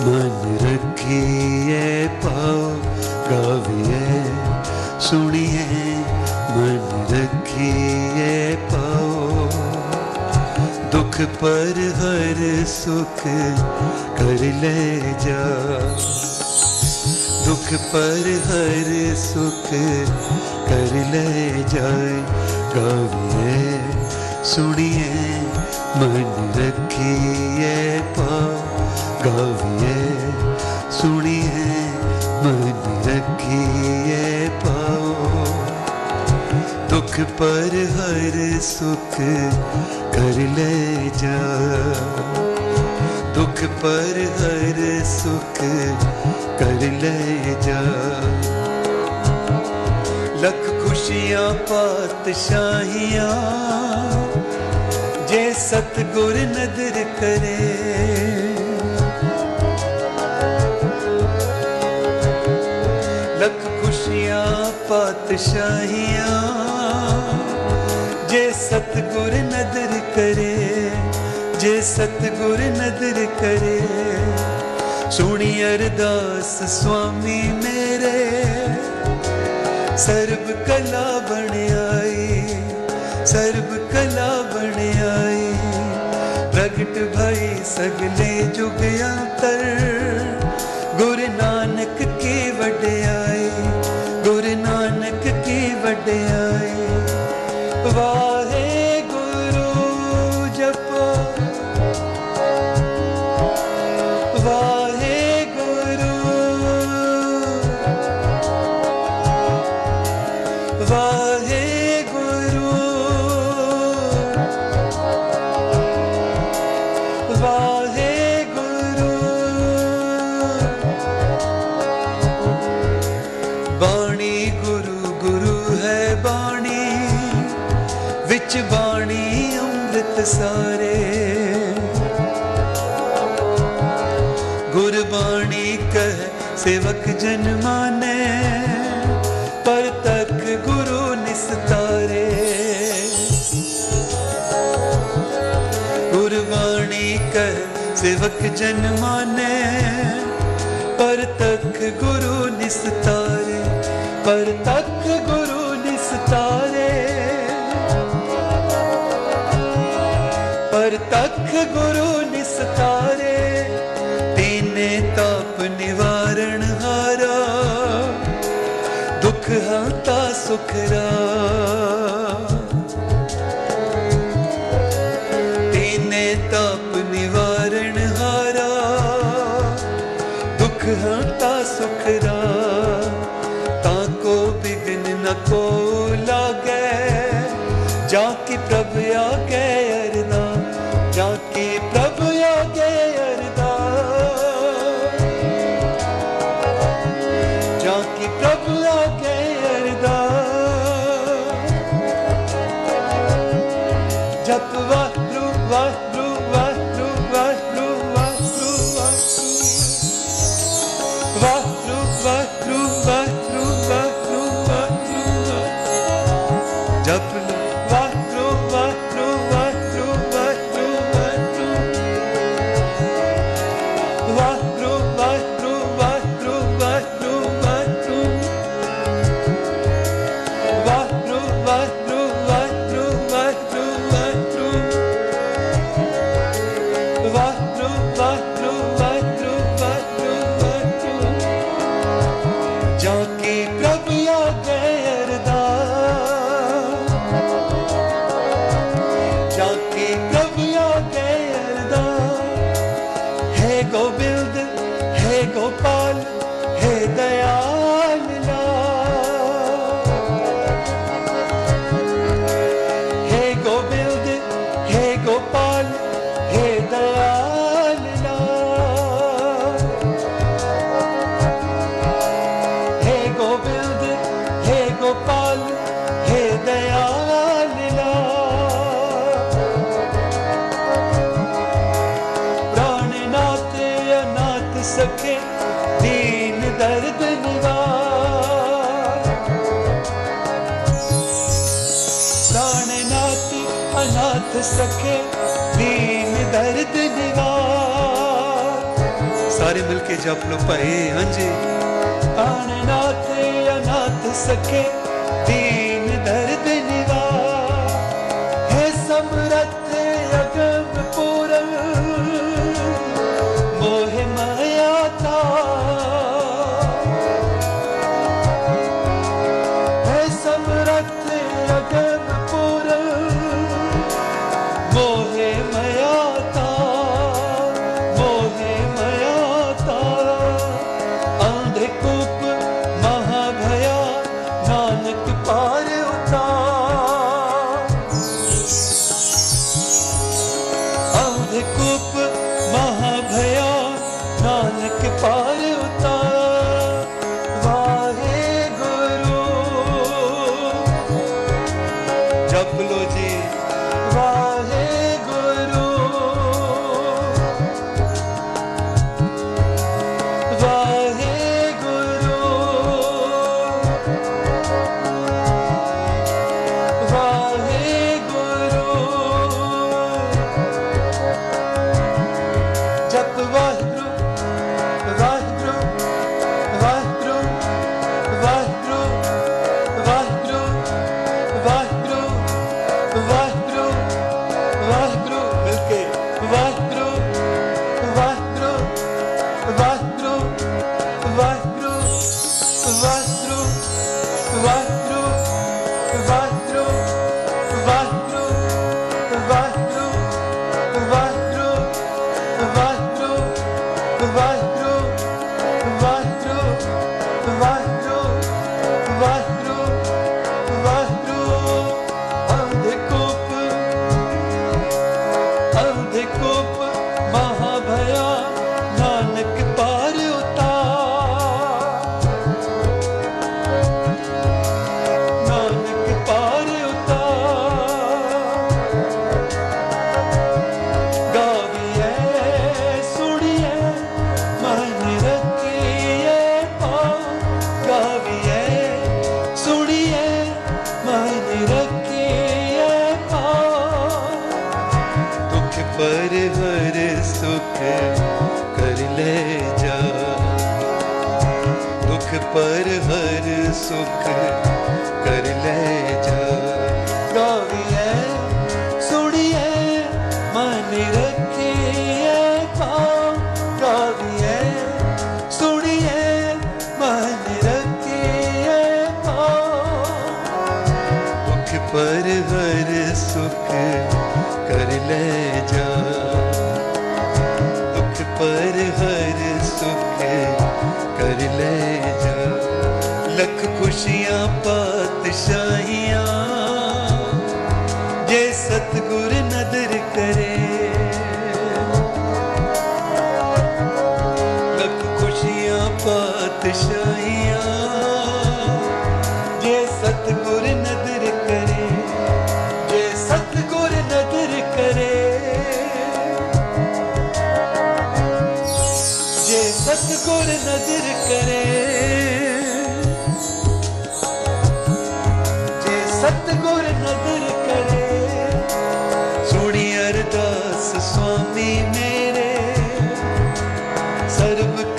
मन रखिए पाओ। गाविए, सुनिए, मन रखिए पाओ। दुख पर हर सुख कर ले जा। दुख पर हर सुख कर ले जाए। गाइए सुनिए, मन रखिए पा गाइए सुनिए, मन रखिए पाओ दुख पर हर सुख कर ले जा। दुख पर हर सुख ਕਰ ਲੈ ਜਾ। ਲੱਖ ਖੁਸ਼ੀਆਂ, ਪਾਤਸ਼ਾਹੀਆਂ, ਜੇ ਸਤਗੁਰ ਨਦਰ ਕਰੇ। ਲੱਖ ਖੁਸ਼ੀਆਂ, ਪਾਤਸ਼ਾਹੀਆਂ, ਜੇ ਸਤਗੁਰ ਨਦਰ ਕਰੇ, ਜੇ ਸਤਗੁਰ ਨਦਰ ਕਰੇ। ਸੁਣੀ ਅਰਦਾਸ, ਸੁਆਮੀ ਮੇਰੇ। ਸਰਬ ਕਲਾ ਬਣ ਆਈ ਸਰਬ ਕਲਾ ਬਣ ਆਈ ਪ੍ਰਗਟ ਭਈ ਸਗਲੇ ਜੁਗ ਅੰਤਰ ਸੇਵਕ ਜਨ ਮਾਨੇ, ਪਰ ਤੱਕ ਗੁਰੂ ਨਿਸਤਾਰੇ। ਗੁਰਬਾਣੀ ਕਹਿ ਸੇਵਕ ਜਨ ਮਾਨੇ, ਪਰ ਤੱਕ ਗੁਰੂ ਨਿਸਤਾਰੇ, ਪਰ ਤੱਕ ਗੁਰੂ ਨਿਸਤਾਰੇ। ਕਰ ਤਖ ਗੁਰੂ ਨਿਸਤਾਰੇ। sou querer.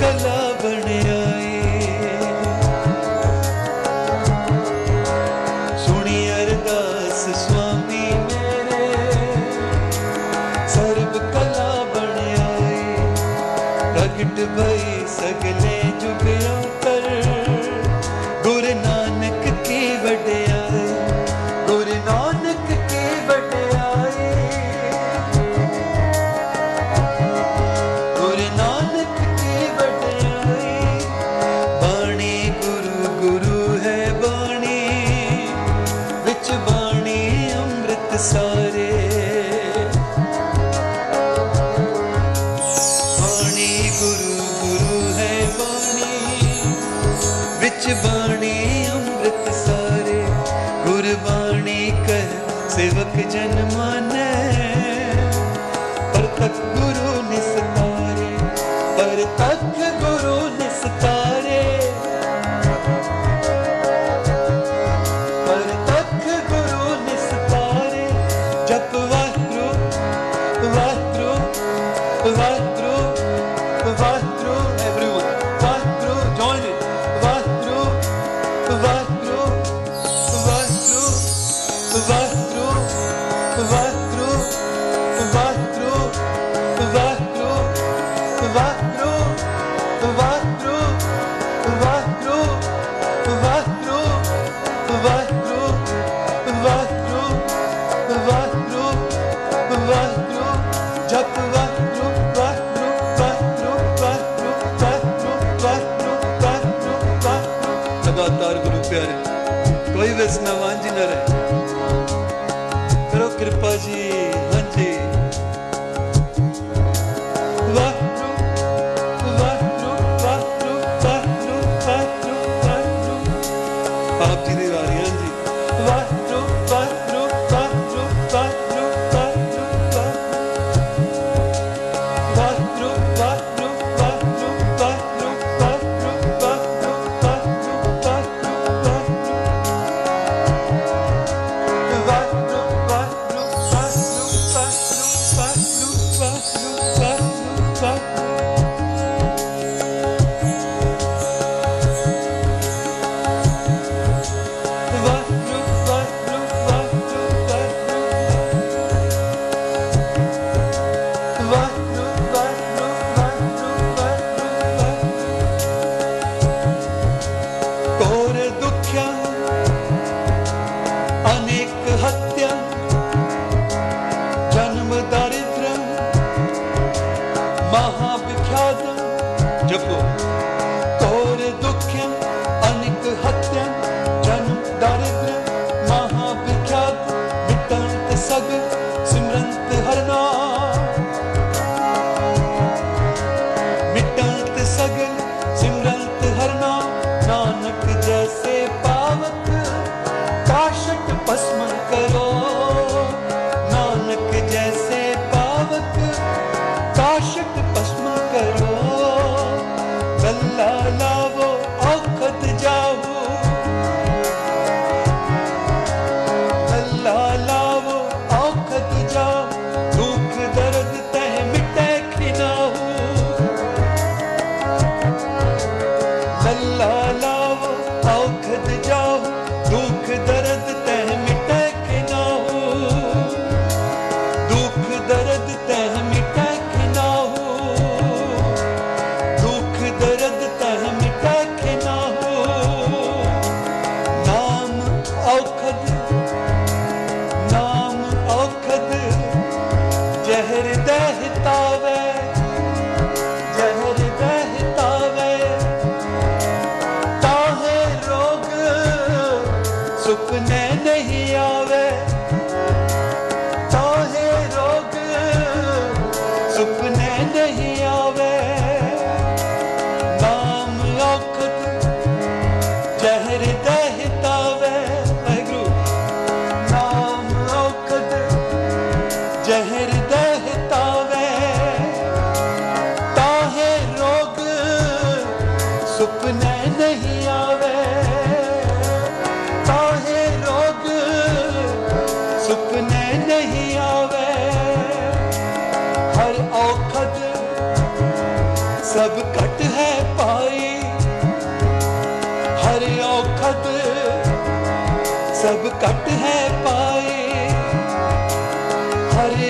ਕਲਾ ਬਣਿਆ ਏ ਸੁਣੀ ਅਰਦਾਸ ਸੁਆਮੀ ਮੇਰੇ, ਸਰਬ ਕਲਾ ਬਣਿਆ ਏ ਪ੍ਰਗਟ ਭਈ ਸਗਲੇ ਜੁਗਿਆ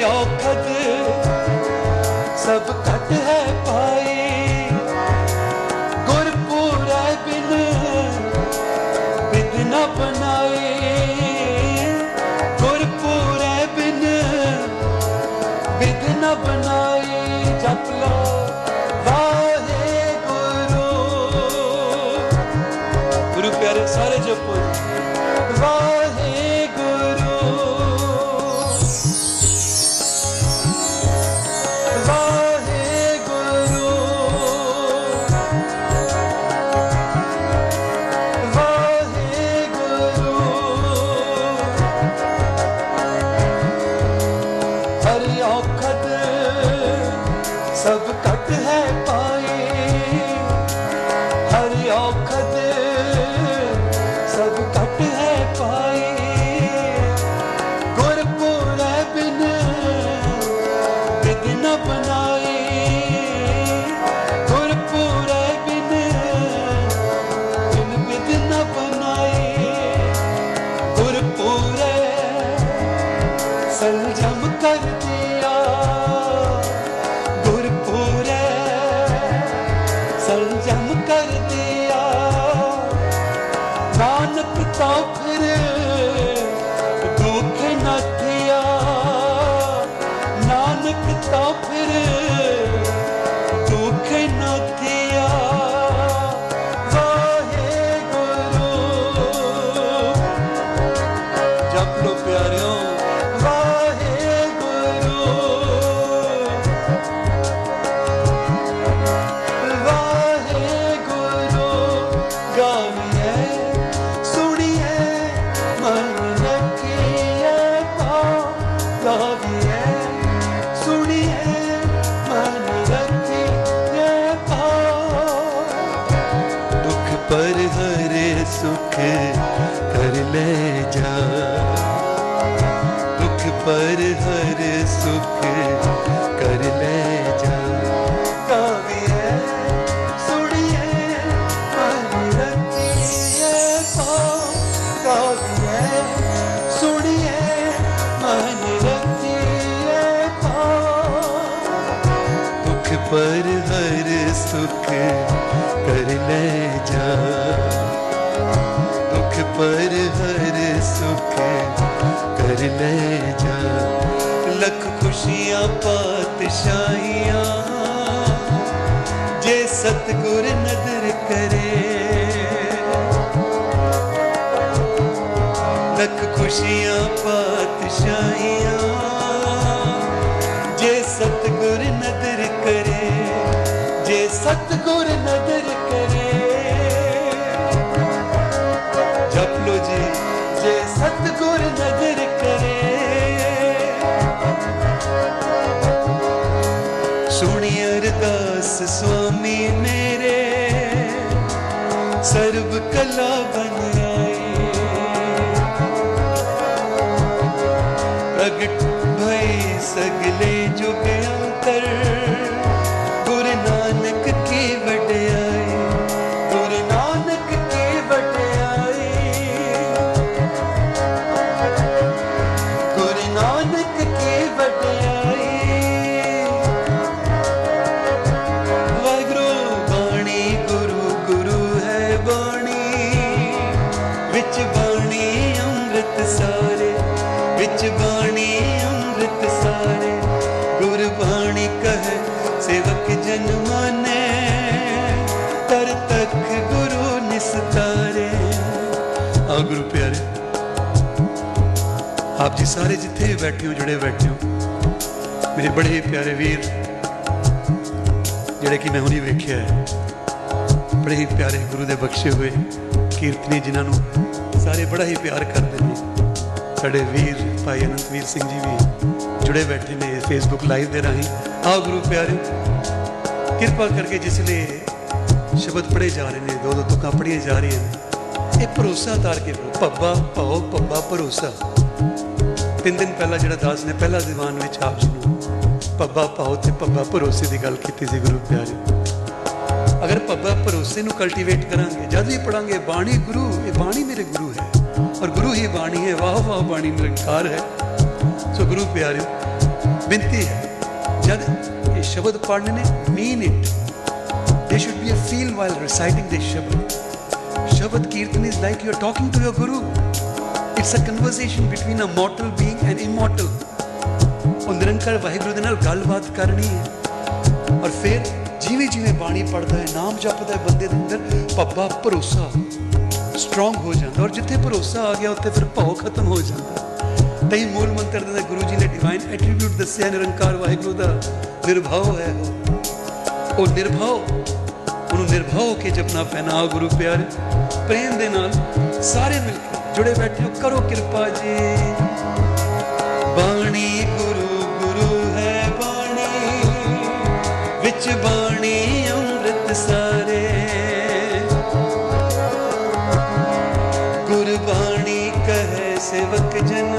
ਔਖਦ ਸਭ ਘਟ ਹੈ ਪਾਈ कर ले जा दुख पर हर सुख कर ले जा लख खुशियाँ पातशाहियाँ जे सतगुर नजर करे लख खुशियाँ पातशाहियाँ ਸਤਗੁਰ ਨਦਰ ਕਰੇ ਜਪ ਲੋ ਜੀ ਜੇ ਸਤਗੁਰ ਨਦਰ ਕਰੇ ਸੁਣੀ ਅਰਦਾਸ ਸੁਆਮੀ ਮੇਰੇ ਸਰਬ ਕਲਾ ਬਨ ਆਏ ਪ੍ਰਗਟ ਭਈ ਸਗਲੇ ਜੁਗ ਅੰਤਰ ਜਨਮ ਨੇ ਤਰ ਤੱਕ ਗੁਰੂ ਨਿਸਤਾਰੇ। ਆ ਗੁਰੂ ਪਿਆਰੇ। ਆਪ ਜੀ ਸਾਰੇ ਜਿੱਥੇ ਬੈਠੇ ਹੋ, ਜਿਹੜੇ ਬੈਠੇ ਹੋ, ਮੇਰੇ ਬੜੇ ਪਿਆਰੇ ਵੀਰ, ਜਿਹੜੇ ਕਿ ਮੈਂ ਹੁਣੀ ਵੇਖਿਆ ਹੈ, ਬੜੇ ਹੀ ਪਿਆਰੇ ਗੁਰੂ ਦੇ ਬਖਸ਼ੇ ਹੋਏ ਕੀਰਤਨੀ ਜਿਨ੍ਹਾਂ ਨੂੰ ਸਾਰੇ ਬੜਾ ਹੀ ਪਿਆਰ ਕਰਦੇ ਨੇ। ਸਾਡੇ ਵੀਰ ਭਾਈ ਅਨੰਤਵੀਰ ਸਿੰਘ ਜੀ ਵੀ ਜੁੜੇ ਬੈਠੇ ਨੇ ਫੇਸਬੁੱਕ ਲਾਈਵ ਦੇ ਰਾਹੀਂ। ਆਓ ਗੁਰੂ ਪਿਆਰੇ। ਕਿਰਪਾ ਕਰਕੇ ਜਿਸ ਲਈ ਸ਼ਬਦ ਪੜ੍ਹੇ ਜਾ ਰਹੇ ਨੇ ਦੋ ਦੋ ਤੁਕਾਂ ਪੜ੍ਹੀਆਂ ਜਾ ਰਹੀਆਂ ਨੇ, ਇਹ ਭਰੋਸਾ ਤਾਰ ਕੇ ਪੜ੍ਹੋ। ਪੱਬਾ ਪਾਓ ਪੱਬਾ ਭਰੋਸਾ। ਤਿੰਨ ਦਿਨ ਪਹਿਲਾਂ ਜਿਹੜਾ ਦਾਸ ਨੇ ਪਹਿਲਾ ਦੀਵਾਨ ਵਿੱਚ ਆਪ ਜੀ ਨੂੰ ਪੱਬਾ ਪਾਓ ਤੇ ਪੱਬਾ ਭਰੋਸੇ ਦੀ ਗੱਲ ਕੀਤੀ ਸੀ ਗੁਰੂ ਪਿਆਰੇ। ਅਗਰ ਪੱਬਾ ਭਰੋਸੇ ਨੂੰ ਕਲਟੀਵੇਟ ਕਰਾਂਗੇ, ਜਦ ਵੀ ਪੜਾਂਗੇ ਬਾਣੀ ਗੁਰੂ, ਇਹ ਬਾਣੀ ਮੇਰੇ ਗੁਰੂ ਹੈ। ਔਰ ਗੁਰੂ ਹੀ ਬਾਣੀ ਹੈ, ਵਾਹ ਵਾਹ ਬਾਣੀ ਨਿਰੰਕਾਰ ਹੈ। ਸੋ ਗੁਰੂ ਪਿਆਰਿਓ ਬੇਨਤੀ ਹੈ, ਜਦ ये शब्द पढ़ने ने mean it they should be a feel while reciting this shabad shabad kirtan is like you are talking to your guru it's a conversation between a mortal being and immortal ਉਹ ਨਿਰੰਕਾਰ ਵਾਹਿਗੁਰੂ ਦੇ ਨਾਲ ਗੱਲਬਾਤ ਕਰਨੀ ਹੈ ਔਰ ਫਿਰ ਜਿਵੇਂ ਜਿਵੇਂ ਬਾਣੀ ਪੜਦਾ ਹੈ ਨਾਮ ਜਪਦਾ ਹੈ ਬੰਦੇ ਦੇ ਅੰਦਰ ਪੱਬਾ ਭਰੋਸਾ ਸਟਰੋਂਗ ਹੋ ਜਾਂਦਾ ਔਰ ਜਿੱਥੇ ਭਰੋਸਾ ਆ ਗਿਆ ਉੱਥੇ ਫਿਰ ਭਉ ਖਤਮ ਹੋ ਜਾਂਦਾ ਤਈ ਮੂਲ ਮੰਤਰ ਦੇ ਅੰਦਰ ਗੁਰੂ ਜੀ ਨੇ ਡਿਵਾਈਨ ਐਟਰੀਬਿਊਟ ਦੱਸਿਆ ਨਿਰੰਕਾਰ ਵਾਹਿਗੁਰੂ ਦਾ ਨਿਰਭਉ ਹੈ ਉਹ। ਉਹ ਨਿਰਭਉ ਉਹਨੂੰ ਨਿਰਭਉ ਹੋ ਕੇ ਜਪਣਾ ਪੈਣਾ ਆ ਗੁਰੂ ਪਿਆਰੇ ਪ੍ਰੇਮ ਦੇ ਨਾਲ ਸਾਰੇ ਮਿਲ ਕੇ ਜੁੜੇ ਬੈਠੇ ਹੋ ਕਰੋ ਕਿਰਪਾ ਜੀ ਸੇਵਕ ਜਨ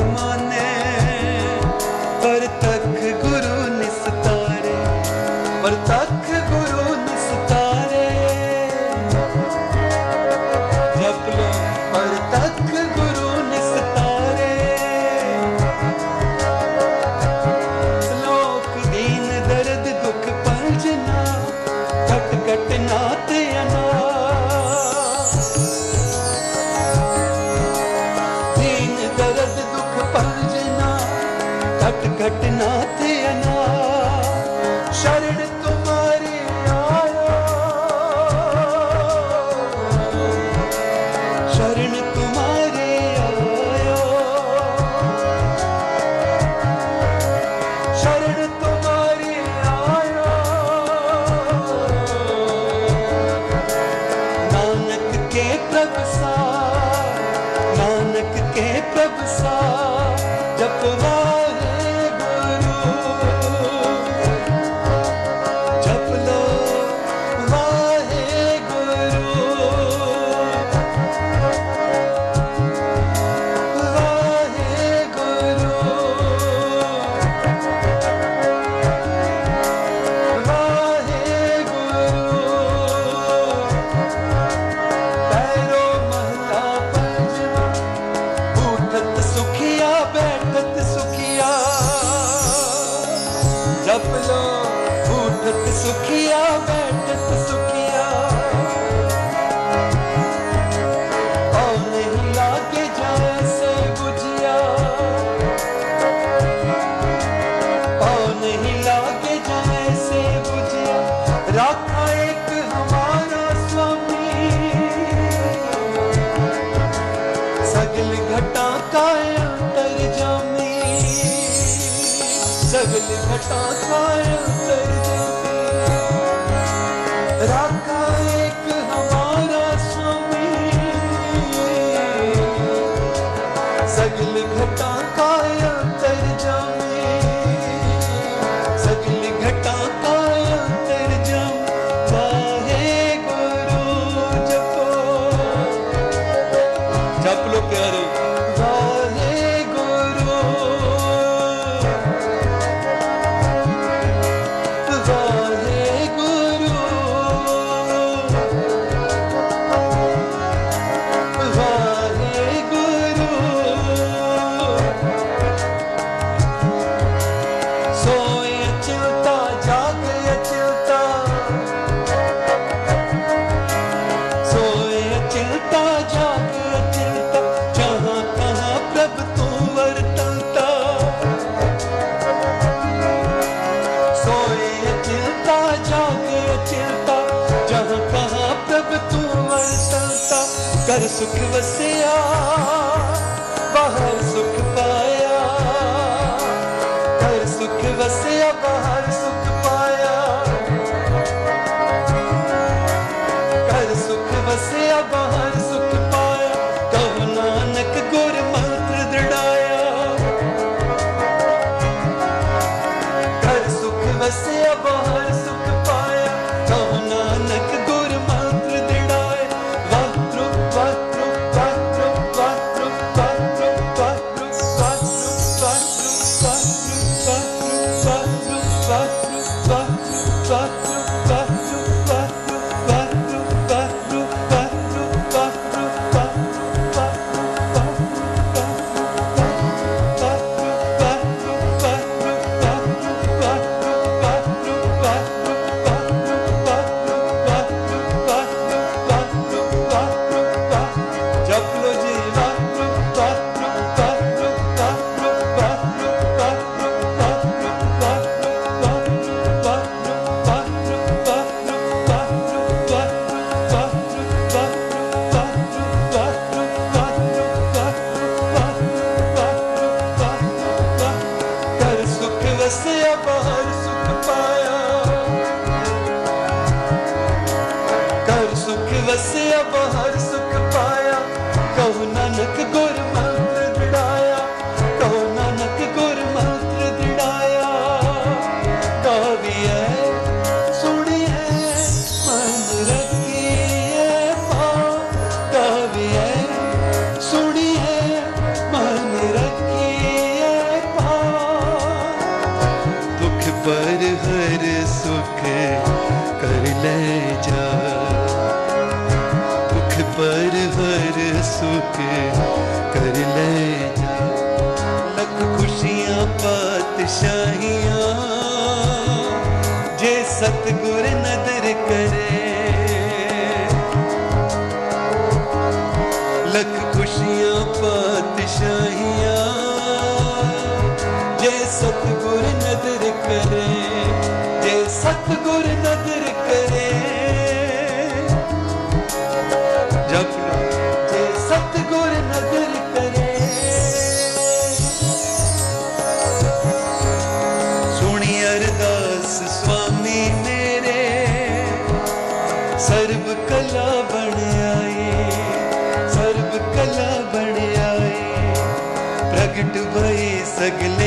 ਪਾਤਸ਼ਾਹੀਆਂ ਜੇ ਸਤਗੁਰ ਨਦਰ ਕਰੇ। ਲੱਖ ਖੁਸ਼ੀਆਂ, ਪਾਤਸ਼ਾਹੀਆਂ, ਜੇ ਸਤਗੁਰ ਨਦਰ ਕਰੇ, ਜੇ ਸਤਗੁਰ ਨਦਰ ਕਰੇ। سجل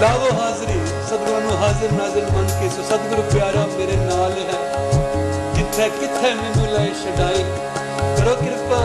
ਲਾਵੋ ਹਾਜ਼ਰੀ ਸਤਿਗੁਰਾਂ ਨੂੰ ਹਾਜ਼ਰ ਨਾਜ਼ਰ ਮੰਨ ਕੇ ਸੋ ਸਤਿਗੁਰੂ ਪਿਆਰਾ ਮੇਰੇ ਨਾਲ ਹੈ। ਜਿੱਥੇ ਕਿੱਥੇ ਮੈਨੂੰ ਲੈ ਛਡਾਈ, ਕਰੋ ਕਿਰਪਾ।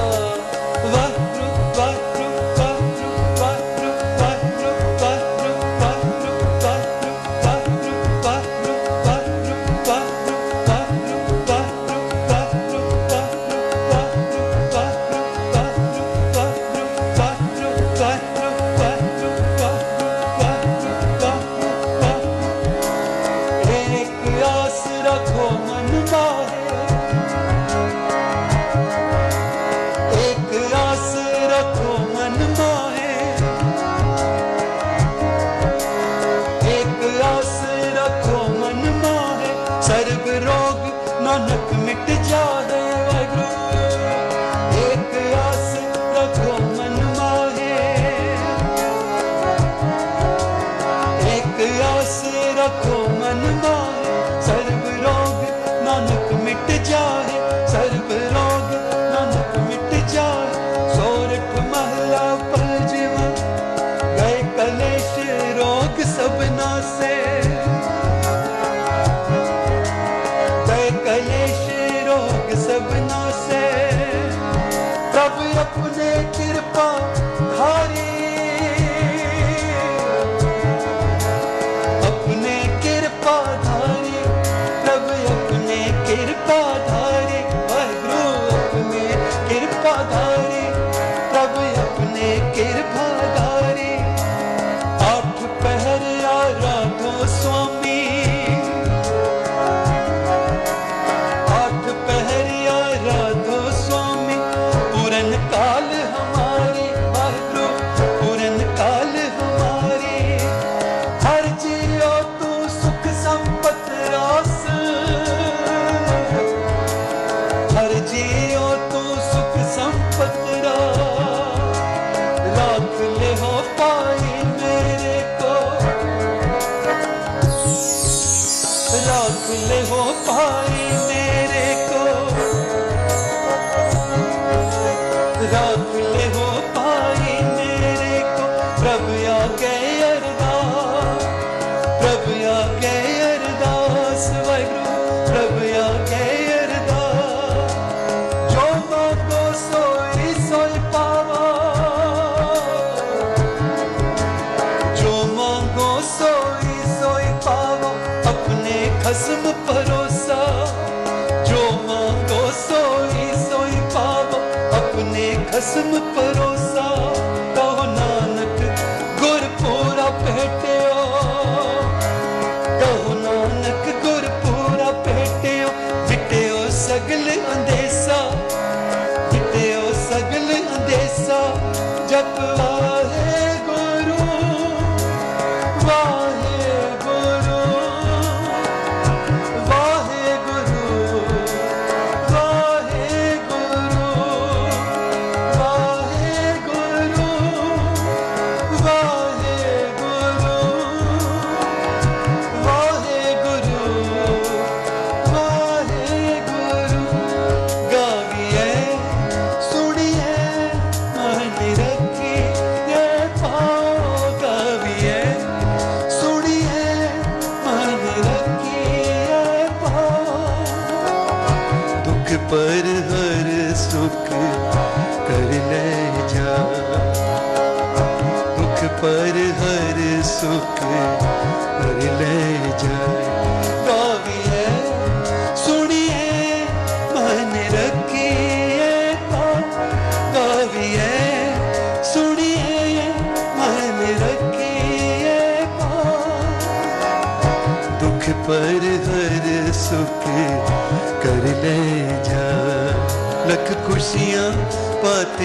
să mă părori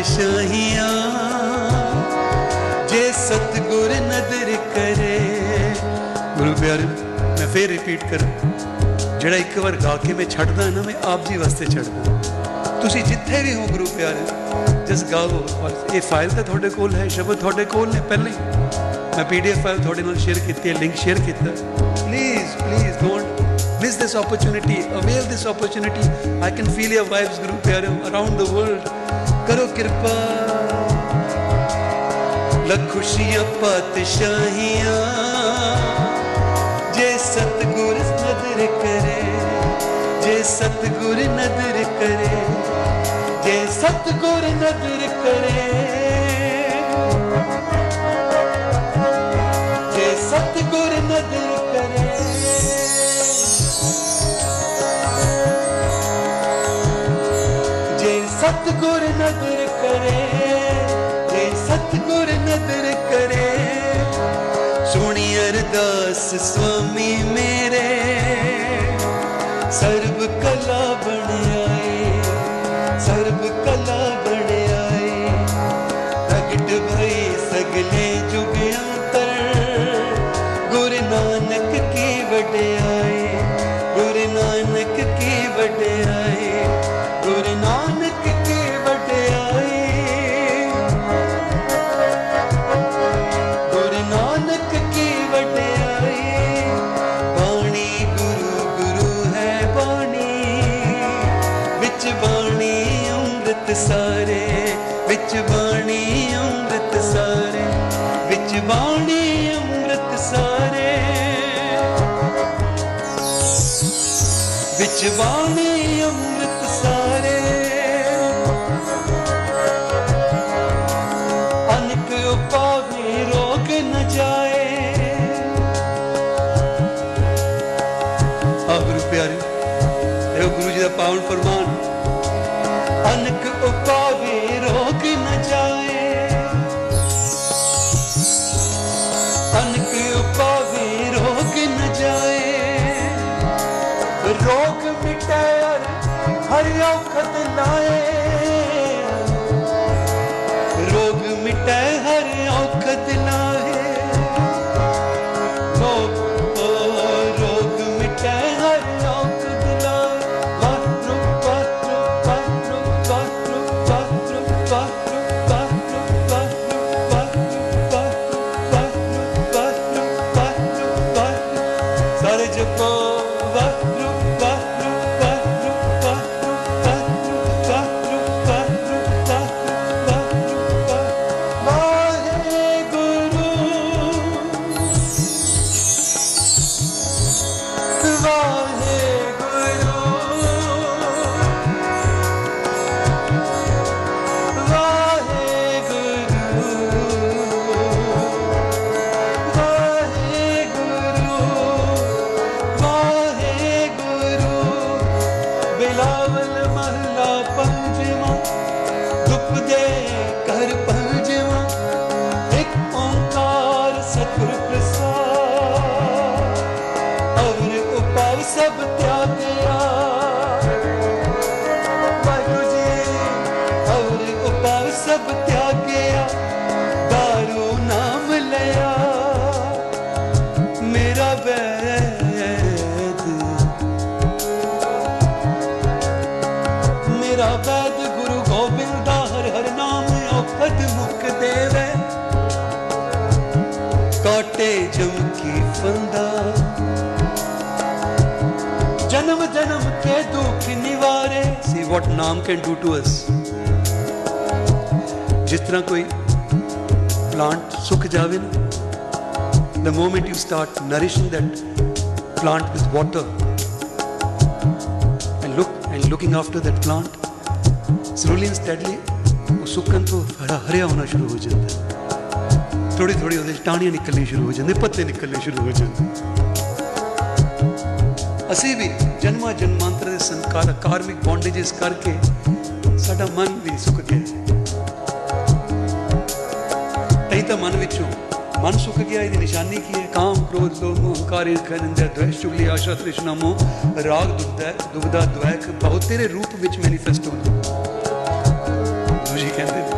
ਪਾਤਸ਼ਾਹੀਆਂ ਜੇ ਸਤਗੁਰ ਨਦਰ ਕਰੇ ਗੁਰੂ ਪਿਆਰੇ ਮੈਂ ਫੇਰ ਰਿਪੀਟ ਕਰਾਂ ਜਿਹੜਾ ਇੱਕ ਵਾਰ ਗਾ ਕੇ ਮੈਂ ਛੱਡਦਾ ਨਾ ਮੈਂ ਆਪ ਜੀ ਵਾਸਤੇ ਛੱਡਦਾ ਤੁਸੀਂ ਜਿੱਥੇ ਵੀ ਹੋ ਗੁਰੂ ਪਿਆਰੇ ਜਸ ਗਾਓ ਔਰ ਇਹ ਫਾਈਲ ਤਾਂ ਤੁਹਾਡੇ ਕੋਲ ਹੈ ਸ਼ਬਦ ਤੁਹਾਡੇ ਕੋਲ ਨੇ ਪਹਿਲੇ ਮੈਂ ਪੀਡੀਐਫ ਫਾਈਲ ਤੁਹਾਡੇ ਨਾਲ ਸ਼ੇਅਰ ਕੀਤੀ ਹੈ ਲਿੰਕ ਸ਼ੇਅਰ ਕੀਤਾ please please don't miss this opportunity, avail this opportunity. I can feel your vibes, Guru Pyaro, around the world. ਕਰੋ ਕਿਰਪਾ। ਲੱਖ ਖੁਸ਼ੀਆਂ ਪਾਤਸ਼ਾਹੀਆਂ। ਜੇ ਸਤਗੁਰ ਨਦਰ ਕਰੇ, ਜੇ ਸਤਗੁਰ ਨਦਰ ਕਰੇ, ਜੇ ਸਤਗੁਰ ਨਦਰ ਕਰੇ। ਜੇ ਸਤਗੁਰ ਨਦਰ ਕਰੇ। ਨਦਰ ਕਰੇ ਜੇ ਸਤਗੁਰ ਨਦਰ ਕਰੇ ਸੁਣੀ ਅਰਦਾਸ ਸੁਆਮੀ ਮੇਰੇ ਸਰਬ ਕਲਾ வாழ்வு सर को see what naam can do to us ਜਿਸ ਤਰ੍ਹਾਂ ਕੋਈ ਪਲਾਂਟ ਸੁੱਕ ਜਾਵੇ ਨਾ the moment you start nourishing that plant with water and look and looking after that plant slowly and steadily ਉਹ ਸੁੱਕਣ ਤੋਂ ਹਰਾ ਹਰਿਆ ਹੋਣਾ ਸ਼ੁਰੂ ਹੋ ਜਾਂਦਾ ਥੋੜੀ ਥੋੜੀ ਉਹਦੇ 'ਚ ਟਾਹਣੀਆਂ ਨਿਕਲਣੀ ਸ਼ੁਰੂ ਹੋ ਜਾਂਦੇ ਪੱਤੇ ਨਿਕਲਣੇ ਸ਼ੁਰੂ ਹੋ ਜਾਂਦੇ ਅਸੀਂ ਵੀ ਜਨਮਾਂ ਜਨਮਾਂਤਰ ਦੇ ਸੰਸਕਾਰ ਕਾਰਮਿਕ ਬੌਂਡੇजेस ਕਰਕੇ ਸਾਡਾ ਮਨ ਵੀ ਸੁੱਕ ਗਿਆ ਤਈ ਤਾਂ ਮਨ ਵਿੱਚੋਂ ਮਨ ਸੁੱਕ ਗਿਆ, ਇਹਦੀ ਨਿਸ਼ਾਨੀ ਕੀ ਹੈ? ਕਾਮ, ਕ੍ਰੋਧ, ਲੋਭ, ਮੋਹ, ਹੰਕਾਰੇ ਖੰਡ ਦ੍ਵੇਸ਼, ਚੁਗਲੀ, ਆਸ਼ਾ ਤ੍ਰਿਸ਼ਨਾ ਮੋਹ ਰਾਗ ਦੁਖਦਾ ਦੁਖਦਾ ਦ્વੈਕ ਬਹੁਤ ਤੇਰੇ ਰੂਪ ਵਿੱਚ ਮੈਨੀਫੈਸਟ ਹੁੰਦਾ ਗੁਰੂ ਜੀ ਕਹਿੰਦੇ ਨੇ।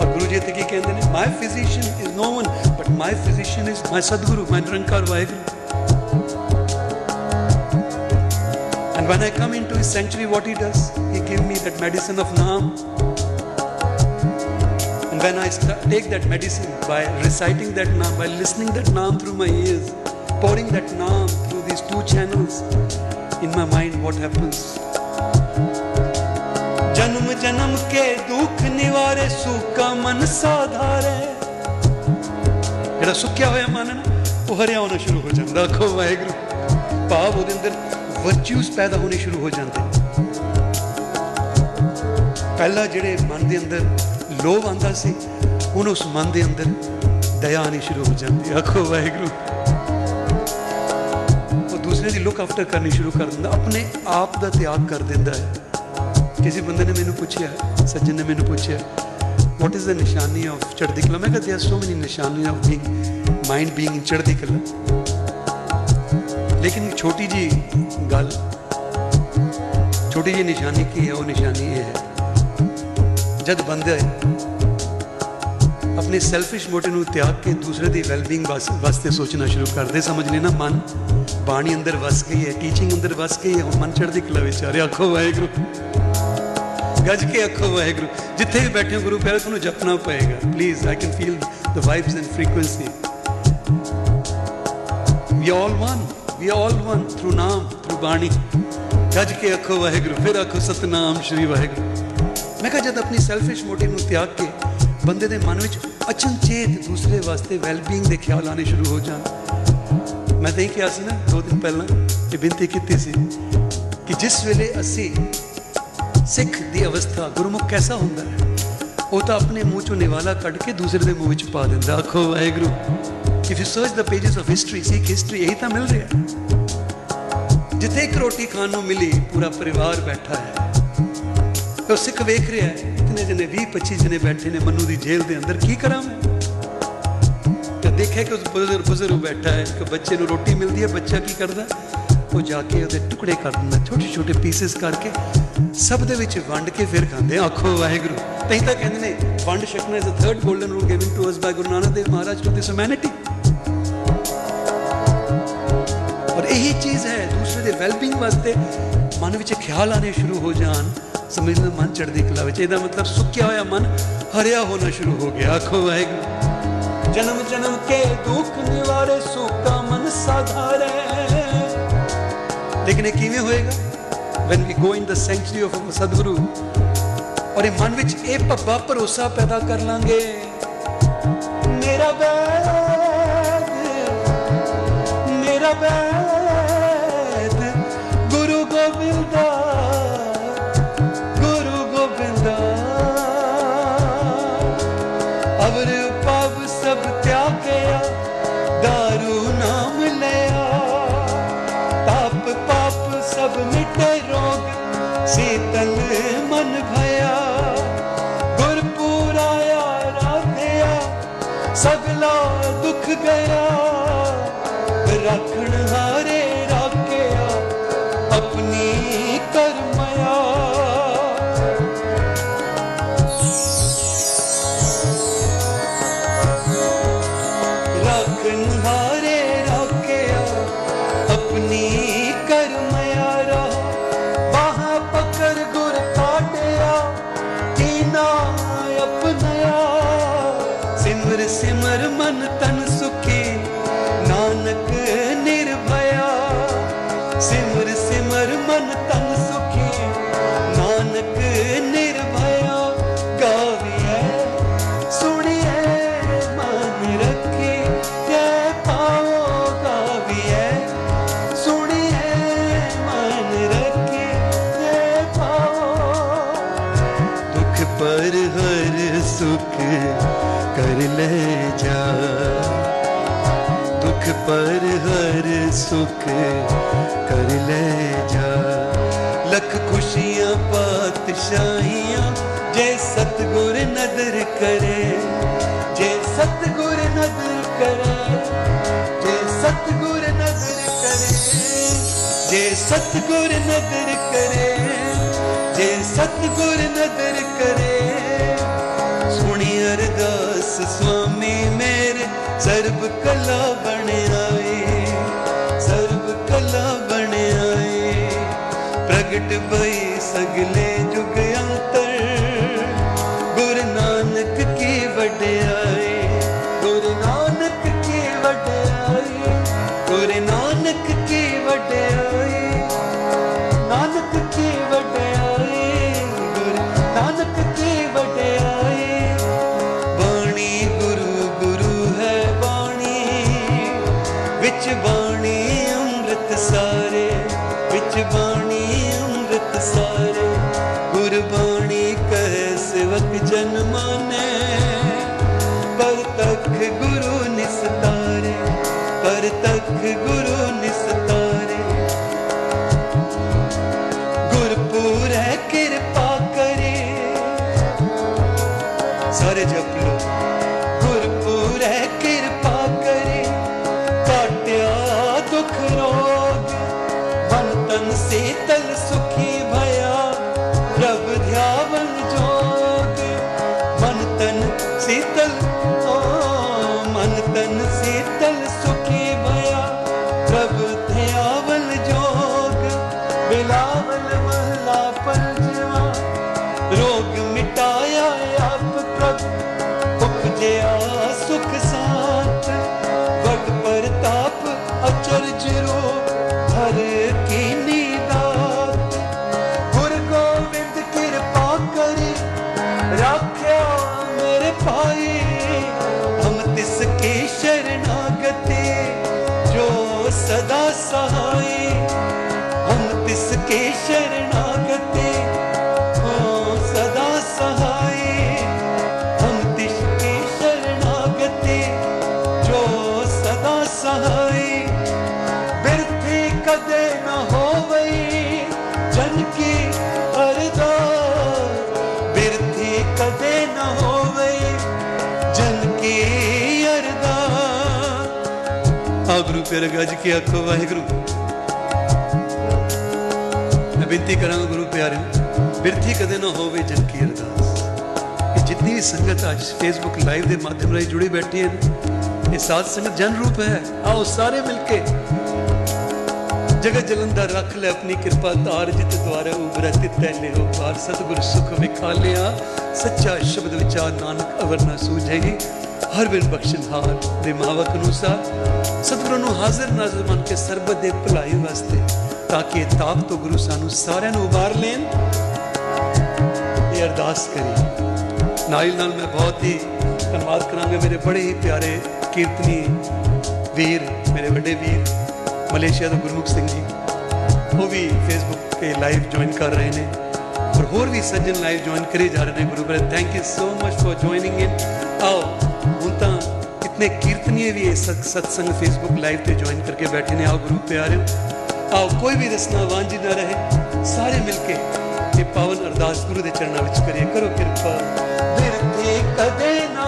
ਪਰ ਗੁਰੂ ਜੀ ਤੇ ਕੀ ਕਹਿੰਦੇ ਨੇ? My physician is no one but my physician is my Satguru my Nirankar Waheguru. And when I come into his sanctuary, what he does, he gives me that medicine of Naam. And when I st- take that medicine by reciting that Naam, by listening that Naam through my ears, pouring that Naam through these two channels, in my mind, what happens? ਜਨਮ ਜਨਮ ਕੇ ਦੁੱਖ ਨਿਵਾਰੇ ਸੁਖਾ ਮਨ ਸਾਧਾਰੇ ਜਿਹੜਾ ਸੁੱਕਿਆ ਹੋਇਆ ਮਨ ਹੈ ਨਾ ਉਹ ਹਰਿਆ ਹੋਣਾ ਸ਼ੁਰੂ ਹੋ ਜਾਂਦਾ ਆਖੋ ਵਾਹਿਗੁਰੂ ਭਾਵ ਉਹਦੇ ਅੰਦਰ ਵਰਚੂਸ ਪੈਦਾ ਹੋਣੇ ਸ਼ੁਰੂ ਹੋ ਜਾਂਦੇ ਨੇ। ਪਹਿਲਾਂ ਜਿਹੜੇ ਮਨ ਦੇ ਅੰਦਰ ਲੋਭ ਆਂਦਾ ਸੀ, ਹੁਣ ਉਸ ਮਨ ਦੇ ਅੰਦਰ ਦਇਆ ਆਣੀ ਸ਼ੁਰੂ ਹੋ ਜਾਂਦੀ ਹੈ। ਆਖੋ ਵਾਹਿਗੁਰੂ ਉਹ ਦੂਸਰੇ ਦੀ ਲੁੱਕ ਆਫਟਰ ਕਰਨੀ ਸ਼ੁਰੂ ਕਰ ਦਿੰਦਾ, ਆਪਣੇ ਆਪ ਦਾ ਤਿਆਗ ਕਰ ਦਿੰਦਾ ਹੈ ਕਿਸੇ ਬੰਦੇ ਨੇ ਮੈਨੂੰ ਪੁੱਛਿਆ, ਸੱਜਣ ਨੇ ਮੈਨੂੰ ਪੁੱਛਿਆ, what is the ਨਿਸ਼ਾਨੀ of ਚੜ੍ਹਦੀ ਕਲਾ ਮੈਂ ਕਿਹਾ, there are so many ਨਿਸ਼ਾਨੀ of being, mind being in ਚੜ੍ਹਦੀ ਕਲਾ ਲੇਕਿਨ ਇੱਕ ਛੋਟੀ ਜੀ ਗੱਲ, ਛੋਟੀ ਜੀ ਨਿਸ਼ਾਨੀ ਕੀ ਹੈ? ਉਹ ਨਿਸ਼ਾਨੀ ਇਹ ਹੈ, ਜਦ ਬੰਦੇ ਆਪਣੇ ਸੈਲਫਿਸ਼ ਮੋਟਿਵ ਨੂੰ ਤਿਆਗ ਕੇ ਦੂਸਰੇ ਦੀ ਵੈਲਬੀਇੰਗ ਵਾਸਤੇ ਸੋਚਣਾ ਸ਼ੁਰੂ ਕਰਦੇ ਸਮਝ ਲੈਣਾ ਮਨ ਬਾਣੀ ਅੰਦਰ ਵਸ ਗਈ ਹੈ ਟੀਚਿੰਗ ਅੰਦਰ ਵਸ ਗਈ ਹੈ ਹੁਣ ਮਨ ਚੜ੍ਹਦੀ ਕਲਾ ਵਿੱਚ ਆ ਰਿਹਾ ਆਖੋ ਵਾਹਿਗੁਰੂ। ਗੱਜ ਕੇ ਆਖੋ ਵਾਹਿਗੁਰੂ। ਜਿੱਥੇ ਵੀ ਬੈਠੇ ਹੋ, ਗੁਰੂ ਪਿਆਰੇ, ਤੁਹਾਨੂੰ ਜਪਣਾ ਪਏਗਾ। Please I can feel the vibes and frequency we all one we all one through Naam through Bani ਗੱਜ ਕੇ ਆਖੋ ਵਾਹਿਗੁਰੂ ਫਿਰ ਆਖੋ ਸਤਨਾਮ ਸ਼੍ਰੀ ਵਾਹਿਗੁਰੂ ਮੈਂ ਕਿਹਾ ਜਦ ਆਪਣੀ ਸੈਲਫਿਸ਼ ਮੋਟਿਵ ਨੂੰ ਤਿਆਗ ਕੇ ਬੰਦੇ ਦੇ ਮਨ ਵਿੱਚ ਅਚਨਚੇਤ ਦੂਸਰੇ ਵਾਸਤੇ ਵੈਲਬੀਇੰਗ ਦੇ ਖਿਆਲ ਆਣੇ ਸ਼ੁਰੂ ਹੋ ਜਾਣ ਮੈਂ ਤਾਂ ਇਹ ਕਿਹਾ ਸੀ ਨਾ ਦੋ ਦਿਨ ਪਹਿਲਾਂ ਇਹ ਬੇਨਤੀ ਕੀਤੀ ਸੀ ਕਿ ਜਿਸ ਵੇਲੇ ਅਸੀਂ ਸਿੱਖ ਦੀ ਅਵਸਥਾ ਗੁਰਮੁਖ ਕੈਸਾ ਹੁੰਦਾ ਹੈ ਉਹ ਤਾਂ ਆਪਣੇ ਮੂੰਹ ਚੋਂ ਨਿਵਾਲਾ ਕੱਢ ਕੇ ਦੂਸਰੇ ਦੇ ਮੂੰਹ ਵਿੱਚ ਪਾ ਦਿੰਦਾ ਆਖੋ Waheguru if you search the pages of history, seek history ਇਹੀ ਤਾਂ ਮਿਲ ਰਿਹਾ ਜਿੱਥੇ ਇੱਕ ਰੋਟੀ ਖਾਣ ਨੂੰ ਮਿਲੀ ਪੂਰਾ ਪਰਿਵਾਰ ਬੈਠਾ ਹੈ ਉਹ ਸਿੱਖ ਵੇਖ ਰਿਹਾ ਹੈ ਕਿੰਨੇ ਜਨੇ 20 25 ਜਨੇ ਬੈਠੇ ਨੇ ਮੰਨੂ ਦੀ ਜੇਲ੍ਹ ਦੇ ਅੰਦਰ ਕੀ ਕਰਾਂ ਮੈਂ ਤੇ ਦੇਖਿਆ ਕਿ ਉਸ ਬਜ਼ੁਰਗ ਬਜ਼ੁਰਗ ਬੈਠਾ ਹੈ ਕਿ ਬੱਚੇ ਨੂੰ ਰੋਟੀ ਮਿਲਦੀ ਹੈ ਬੱਚਾ ਕੀ ਕਰਦਾ ਉਹ ਜਾ ਕੇ ਉਹਦੇ ਟੁਕੜੇ ਕਰ ਦਿੰਦਾ ਛੋਟੇ ਛੋਟੇ ਪੀਸਸ ਕਰਕੇ ਸਭ ਦੇ ਵਿੱਚ ਵੰਡ ਕੇ ਫਿਰ ਖਾਂਦੇ ਆਖੋ ਵਾਹਿਗੁਰੂ ਤਹੀਂ ਤਾਂ ਕਹਿੰਦੇ ਨੇ ਵੰਡ ਛਕਣਾ is a third golden rule given to us by Guru Nanak Dev Maharaj to this humanity ਇਹੀ ਚੀਜ਼ ਹੈ, ਦੂਸਰੇ ਦੇ ਵੈਲਬੀਇੰਗ ਵਾਸਤੇ ਮਨ ਵਿੱਚ ਖਿਆਲ ਆਣੇ ਸ਼ੁਰੂ ਹੋ ਜਾਣ। ਸਮਝ ਲਓ, ਮਨ ਚੜ੍ਹਦੀ ਕਲਾ ਵਿੱਚ। ਇਹਦਾ ਮਤਲਬ ਸੁੱਕਿਆ ਹੋਇਆ ਮਨ ਹਰਿਆ ਹੋਣਾ ਸ਼ੁਰੂ ਹੋ ਗਿਆ। ਆਖੋ ਵਾਹਿਗੁਰੂ। ਜਨਮ ਜਨਮ ਕੇ ਦੁੱਖ ਨਿਵਾਰੇ ਸੁਖਾ ਮਨ ਸਾਧਾਰੇ। ਲੇਕਿਨ ਇਹ ਕਿਵੇਂ ਹੋਏਗਾ? When we go in the sanctuary of ਸਤਿਗੁਰੂ ਔਰ ਇਹ ਮਨ ਵਿੱਚ ਇਹ ਭੱਬਾ ਭਰੋਸਾ ਪੈਦਾ ਕਰ ਲਾਂਗੇ। ਮੇਰਾ ਵੈਦ ਮੇਰਾ ਵੈਦ ਦੁੱਖ ਗਿਆ ਰੱਖਣ ਕਰ ਲੈ ਜਾ ਦੁਖ ਪਰ ਹਰ ਸੁਖ ਕਰ ਲੈ ਜਾ ਲੱਖ ਖੁਸ਼ੀਆਂ ਪਾਤਸ਼ਾਹੀਆਂ ਜੇ ਸਤਗੁਰ ਨਦਰ ਕਰੇ ਜੇ ਸਤਗੁਰ ਨਦਰ ਕਰੇ ਜੇ ਸਤਗੁਰ ਨਦਰ ਕਰੇ ਜੇ ਸਤਗੁਰ ਨਦਰ ਕਰੇ ਜੇ ਸਤਗੁਰ ਨਦਰ ਕਰੇ ਸੁਣੀ ਅਰਦਾਸ ਸੁਆਮੀ ਮੇਰੇ ਸਰਬ ਕਲਾ ਬਣ ਆਏ ਸਰਬ ਕਲਾ ਬਣ ਆਏ ਪ੍ਰਗਟ ਭਈ ਸਗਲੇ ਜੁਗ ਅੰਤਰ ਗੁਰੂ ਨਾਨਕ ਕੀ ਵਡਿਆਈ ਗੁਰੂ ਨਾਨਕ ਕੀ ਵਡਿਆਈ ਗੁਰੂ ਨਾਨਕ ਕੀ ਵਡਿਆਈ ਅੰਮ੍ਰਿਤ ਸਾਰੇ, ਵਿੱਚ ਬਾਣੀ ਅੰਮ੍ਰਿਤ ਸਾਰੇ। ਗੁਰਬਾਣੀ ਕਹਿ, ਸੇਵਕ ਜਨ ਮਾਨੇ। ਪਰ ਤੱਕ ਗੁਰੂ ਨਿਸਤਾਰੇ, ਪਰ ਤੱਕ Sergero ਆ ਗੁਰੂ ਪਿਆਰੇ ਗੱਜ ਕੇ ਆਖੋ ਵਾਹਿਗੁਰੂ। ਮੈਂ ਬੇਨਤੀ ਕਰਾਂਗਾ ਗੁਰੂ ਪਿਆਰੇ ਬਿਰਥੀ ਕਦੇ ਨਾ ਹੋਵੇ ਜਨ ਕੀ ਅਰਦਾਸ। ਇਹ ਜਿੰਨੀ ਵੀ ਸੰਗਤ ਅੱਜ ਫੇਸਬੁੱਕ ਲਾਈਵ ਦੇ ਮਾਧਿਅਮ ਰਾਹੀਂ ਜੁੜੀ ਬੈਠੀ ਹੈ ਨਾ, ਇਹ ਸਾਧ ਸੰਗਤ ਜਨ ਰੂਪ ਹੈ। ਆਓ ਸਾਰੇ ਮਿਲ ਕੇ ਜਗਤ ਜਲੰਧਰ ਰੱਖ ਲੈ ਆਪਣੀ ਕਿਰਪਾ ਧਾਰ ਜਿਤ ਦੁਆਰੇ ਉਬਰੈ ਤਿਤੈ ਲਿਓ ਪਾਰ। ਸਤਿਗੁਰ ਸੁਖ ਵਿਖਾਲਿਆ ਸੱਚਾ ਸ਼ਬਦ ਵਿਚਾਰ ਨਾਨਕ ਅਵਰ ਨਾ ਸੂਝੇਗੀ ਹਰ ਬਿਨ ਬਖਸ਼ਣ ਹਾਰ ਦੇ ਮਾਵਕ ਅਨੁਸਾਰ ਸਤਿਗੁਰੂ ਨੂੰ ਹਾਜ਼ਰ ਨਾਜ਼ਰ ਮੰਨ ਕੇ ਸਰਬਤ ਦੇ ਭਲਾਈ ਵਾਸਤੇ ਤਾਂ ਕਿ ਇਹ ਤਾਪ ਤੋਂ ਗੁਰੂ ਸਾਨੂੰ ਸਾਰਿਆਂ ਨੂੰ ਉਬਾਰ ਲੈਣ। ਇਹ ਅਰਦਾਸ ਕਰੀ। ਨਾਲ ਨਾਲ ਮੈਂ ਬਹੁਤ ਹੀ ਧੰਨਵਾਦ ਕਰਾਂਗਾ ਮੇਰੇ ਬੜੇ ਹੀ ਪਿਆਰੇ ਕੀਰਤਨੀ ਵੀਰ, ਮੇਰੇ ਵੱਡੇ ਵੀਰ, ਮਲੇਸ਼ੀਆ ਤੋਂ ਗੁਰਮੁਖ ਸਿੰਘ ਜੀ। ਉਹ ਵੀ ਫੇਸਬੁੱਕ ਤੇ ਲਾਈਵ ਜੁਆਇਨ ਕਰ ਰਹੇ ਨੇ। ਔਰ ਹੋਰ ਵੀ ਸੱਜਣ ਲਾਈਵ ਜੁਆਇਨ ਕਰੇ ਜਾ ਰਹੇ ਨੇ ਗੁਰੂ brother thank you so much for joining in ਆਓ ਹੁਣ ਤਾਂ ਇਤਨੇ ਕੀਰਤਨੀਏ ਵੀ ਇਸ ਸਤਸੰਗ ਫੇਸਬੁੱਕ ਲਾਈਵ ਤੇ ਜੁਆਇਨ ਕਰਕੇ ਬੈਠੇ ਨੇ ਆਓ ਗੁਰੂ ਪਿਆਰੇ ਆਓ ਕੋਈ ਵੀ ਰਸਨਾ ਵਾਂਝੀ ਨਾ ਰਹੇ ਸਾਰੇ ਮਿਲ ਕੇ ਇਹ ਪਾਵਨ ਅਰਦਾਸ ਗੁਰੂ ਦੇ ਚਰਨਾਂ ਵਿੱਚ ਕਰੀਏ ਕਰੋ ਕਿਰਪਾ ਬਿਰਤੇ ਕਦੇ ਨਾ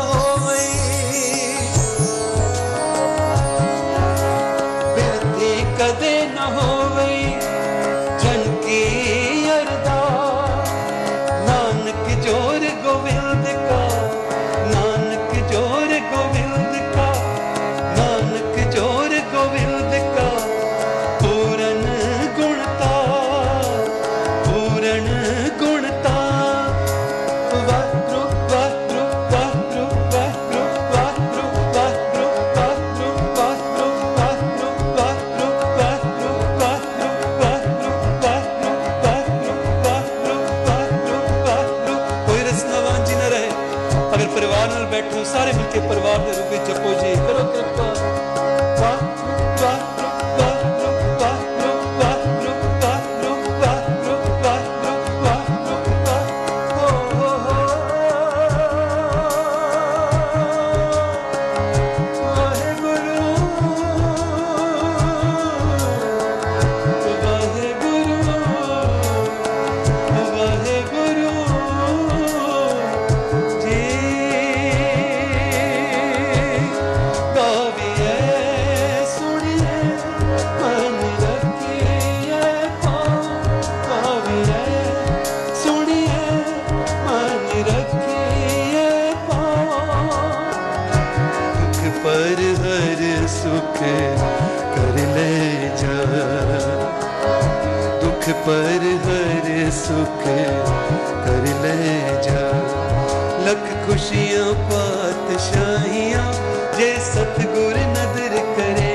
ਜੇ ਸਤਗੁਰ ਨਦਰ ਕਰੇ,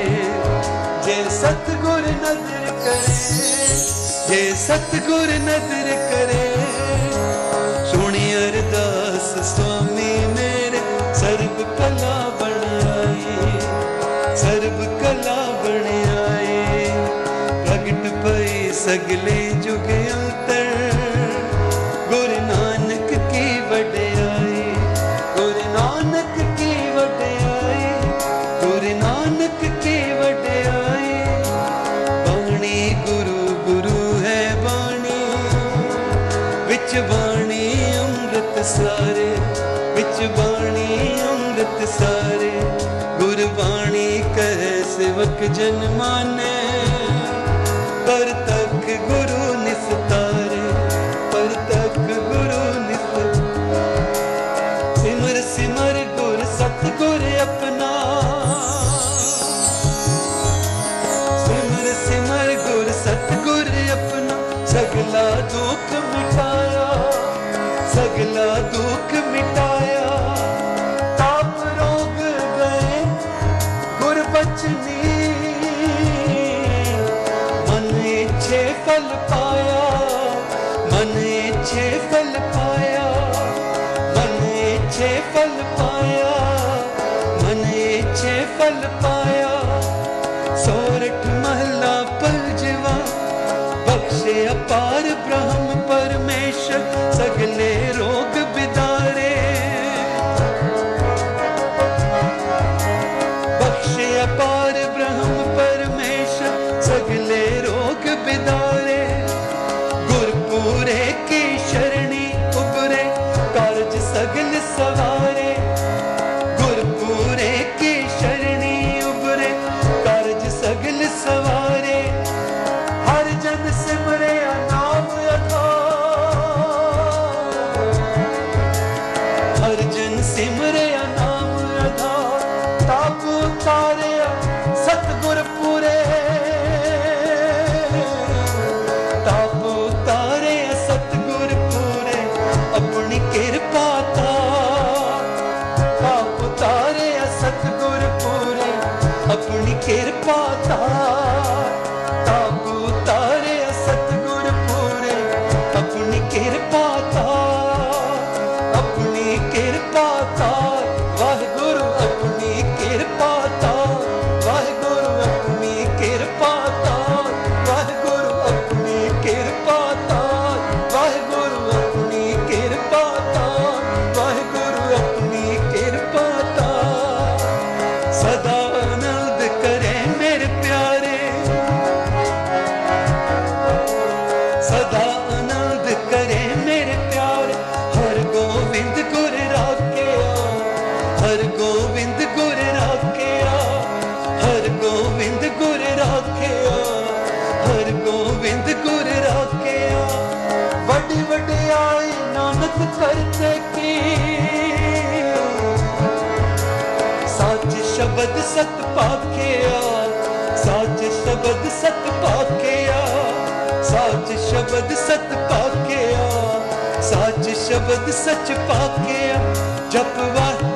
ਜੇ ਸਤਗੁਰ ਨਦਰ ਕਰੇ, ਜੇ ਸਤਗੁਰ ਨਦਰ ਕਰੇ। ਸੁਣੀ ਅਰਦਾਸ ਸੁਆਮੀ ਮੇਰੇ, ਸਰਬ ਕਲਾ ਬਣ ਆਈ ਸਰਬ ਕਲਾ ਬਣ ਆਈ ਪ੍ਰਗਟ ਪਈ ਸਗਲੇ ਨਾਨਕ ਕੀ ਵਡਿਆਈ ਬਾਣੀ ਗੁਰੂ ਗੁਰੂ ਹੈ ਬਾਣੀ। ਵਿੱਚ ਬਾਣੀ ਅੰਮ੍ਰਿਤ ਸਾਰੇ। ਵਿੱਚ ਬਾਣੀ ਅੰਮ੍ਰਿਤ ਸਾਰੇ। ਗੁਰਬਾਣੀ ਕਹੇ, ਸੇਵਕ ਜਨ ਮਾਨੇ। Sakin ਸਦਾ ਆਨੰਦ ਕਰੇ ਮੇਰੇ ਪਿਆਰ। ਹਰ ਗੋਬਿੰਦ ਗੁਰ ਰਾਖਿਆ ਹਰ ਗੋਬਿੰਦ ਗੁਰ ਰਾਖਿਆ ਹਰ ਗੋਬਿੰਦ ਗੁਰ ਰਾਖਿਆ ਹਰ ਗੋਬਿੰਦ ਗੁਰ ਰਾਖਿਆ ਵੱਡੇ ਵਡਿਆਈ ਨਾਨਕ ਕਰਤੇ ਕੀ? ਸੱਚ ਸ਼ਬਦ ਸਤ ਪਾਖਿਆ ਸੱਚ ਸ਼ਬਦ ਸਤ ਸਤ ਪਾਕਿਆ ਸਾਚ ਸ਼ਬਦ ਸਚ ਪਾਕਿਆ ਜਪਵਾ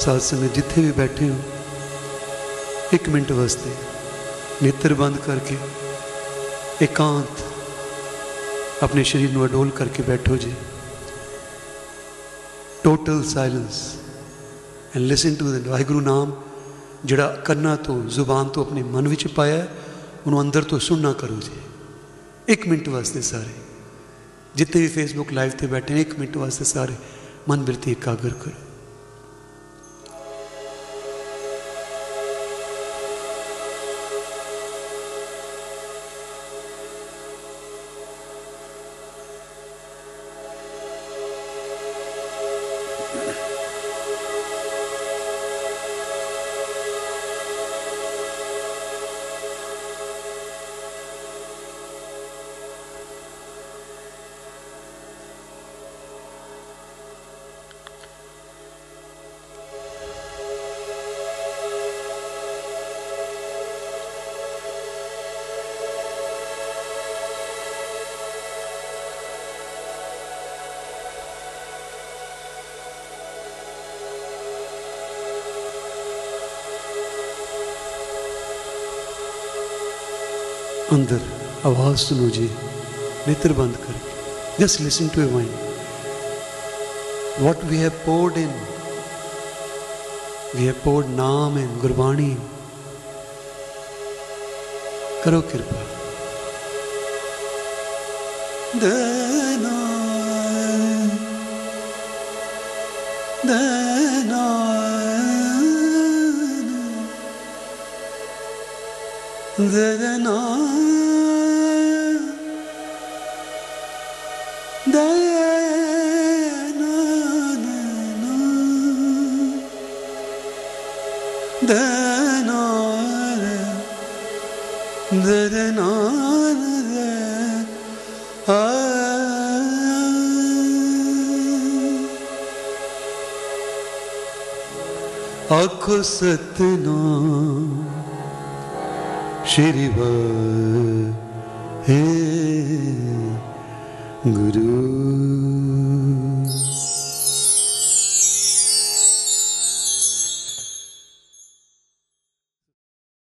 सत्संग जिथे भी बैठे हो, एक मिनट वास्ते नेत्र बंद करके, एकांत अपने शरीर में अडोल करके बैठो जी। Total silence and listen to Waheguru नाम जड़ा कन्ना तो ज़ुबान तो अपने मन में पाया उन्होंने अंदर तो सुनना करो जी। एक मिनट वास्ते सारे जितने भी फेसबुक लाइव से बैठे एक मिनट वास्ते सारे, मन बिरती एकाग्र करो। आवाज़ सुनो जी, नेत्र बंद कर। Just listen to a mind what we have poured in we have poured Naam in Gurbani करो कृपा सत्य शिरि हे गुरु।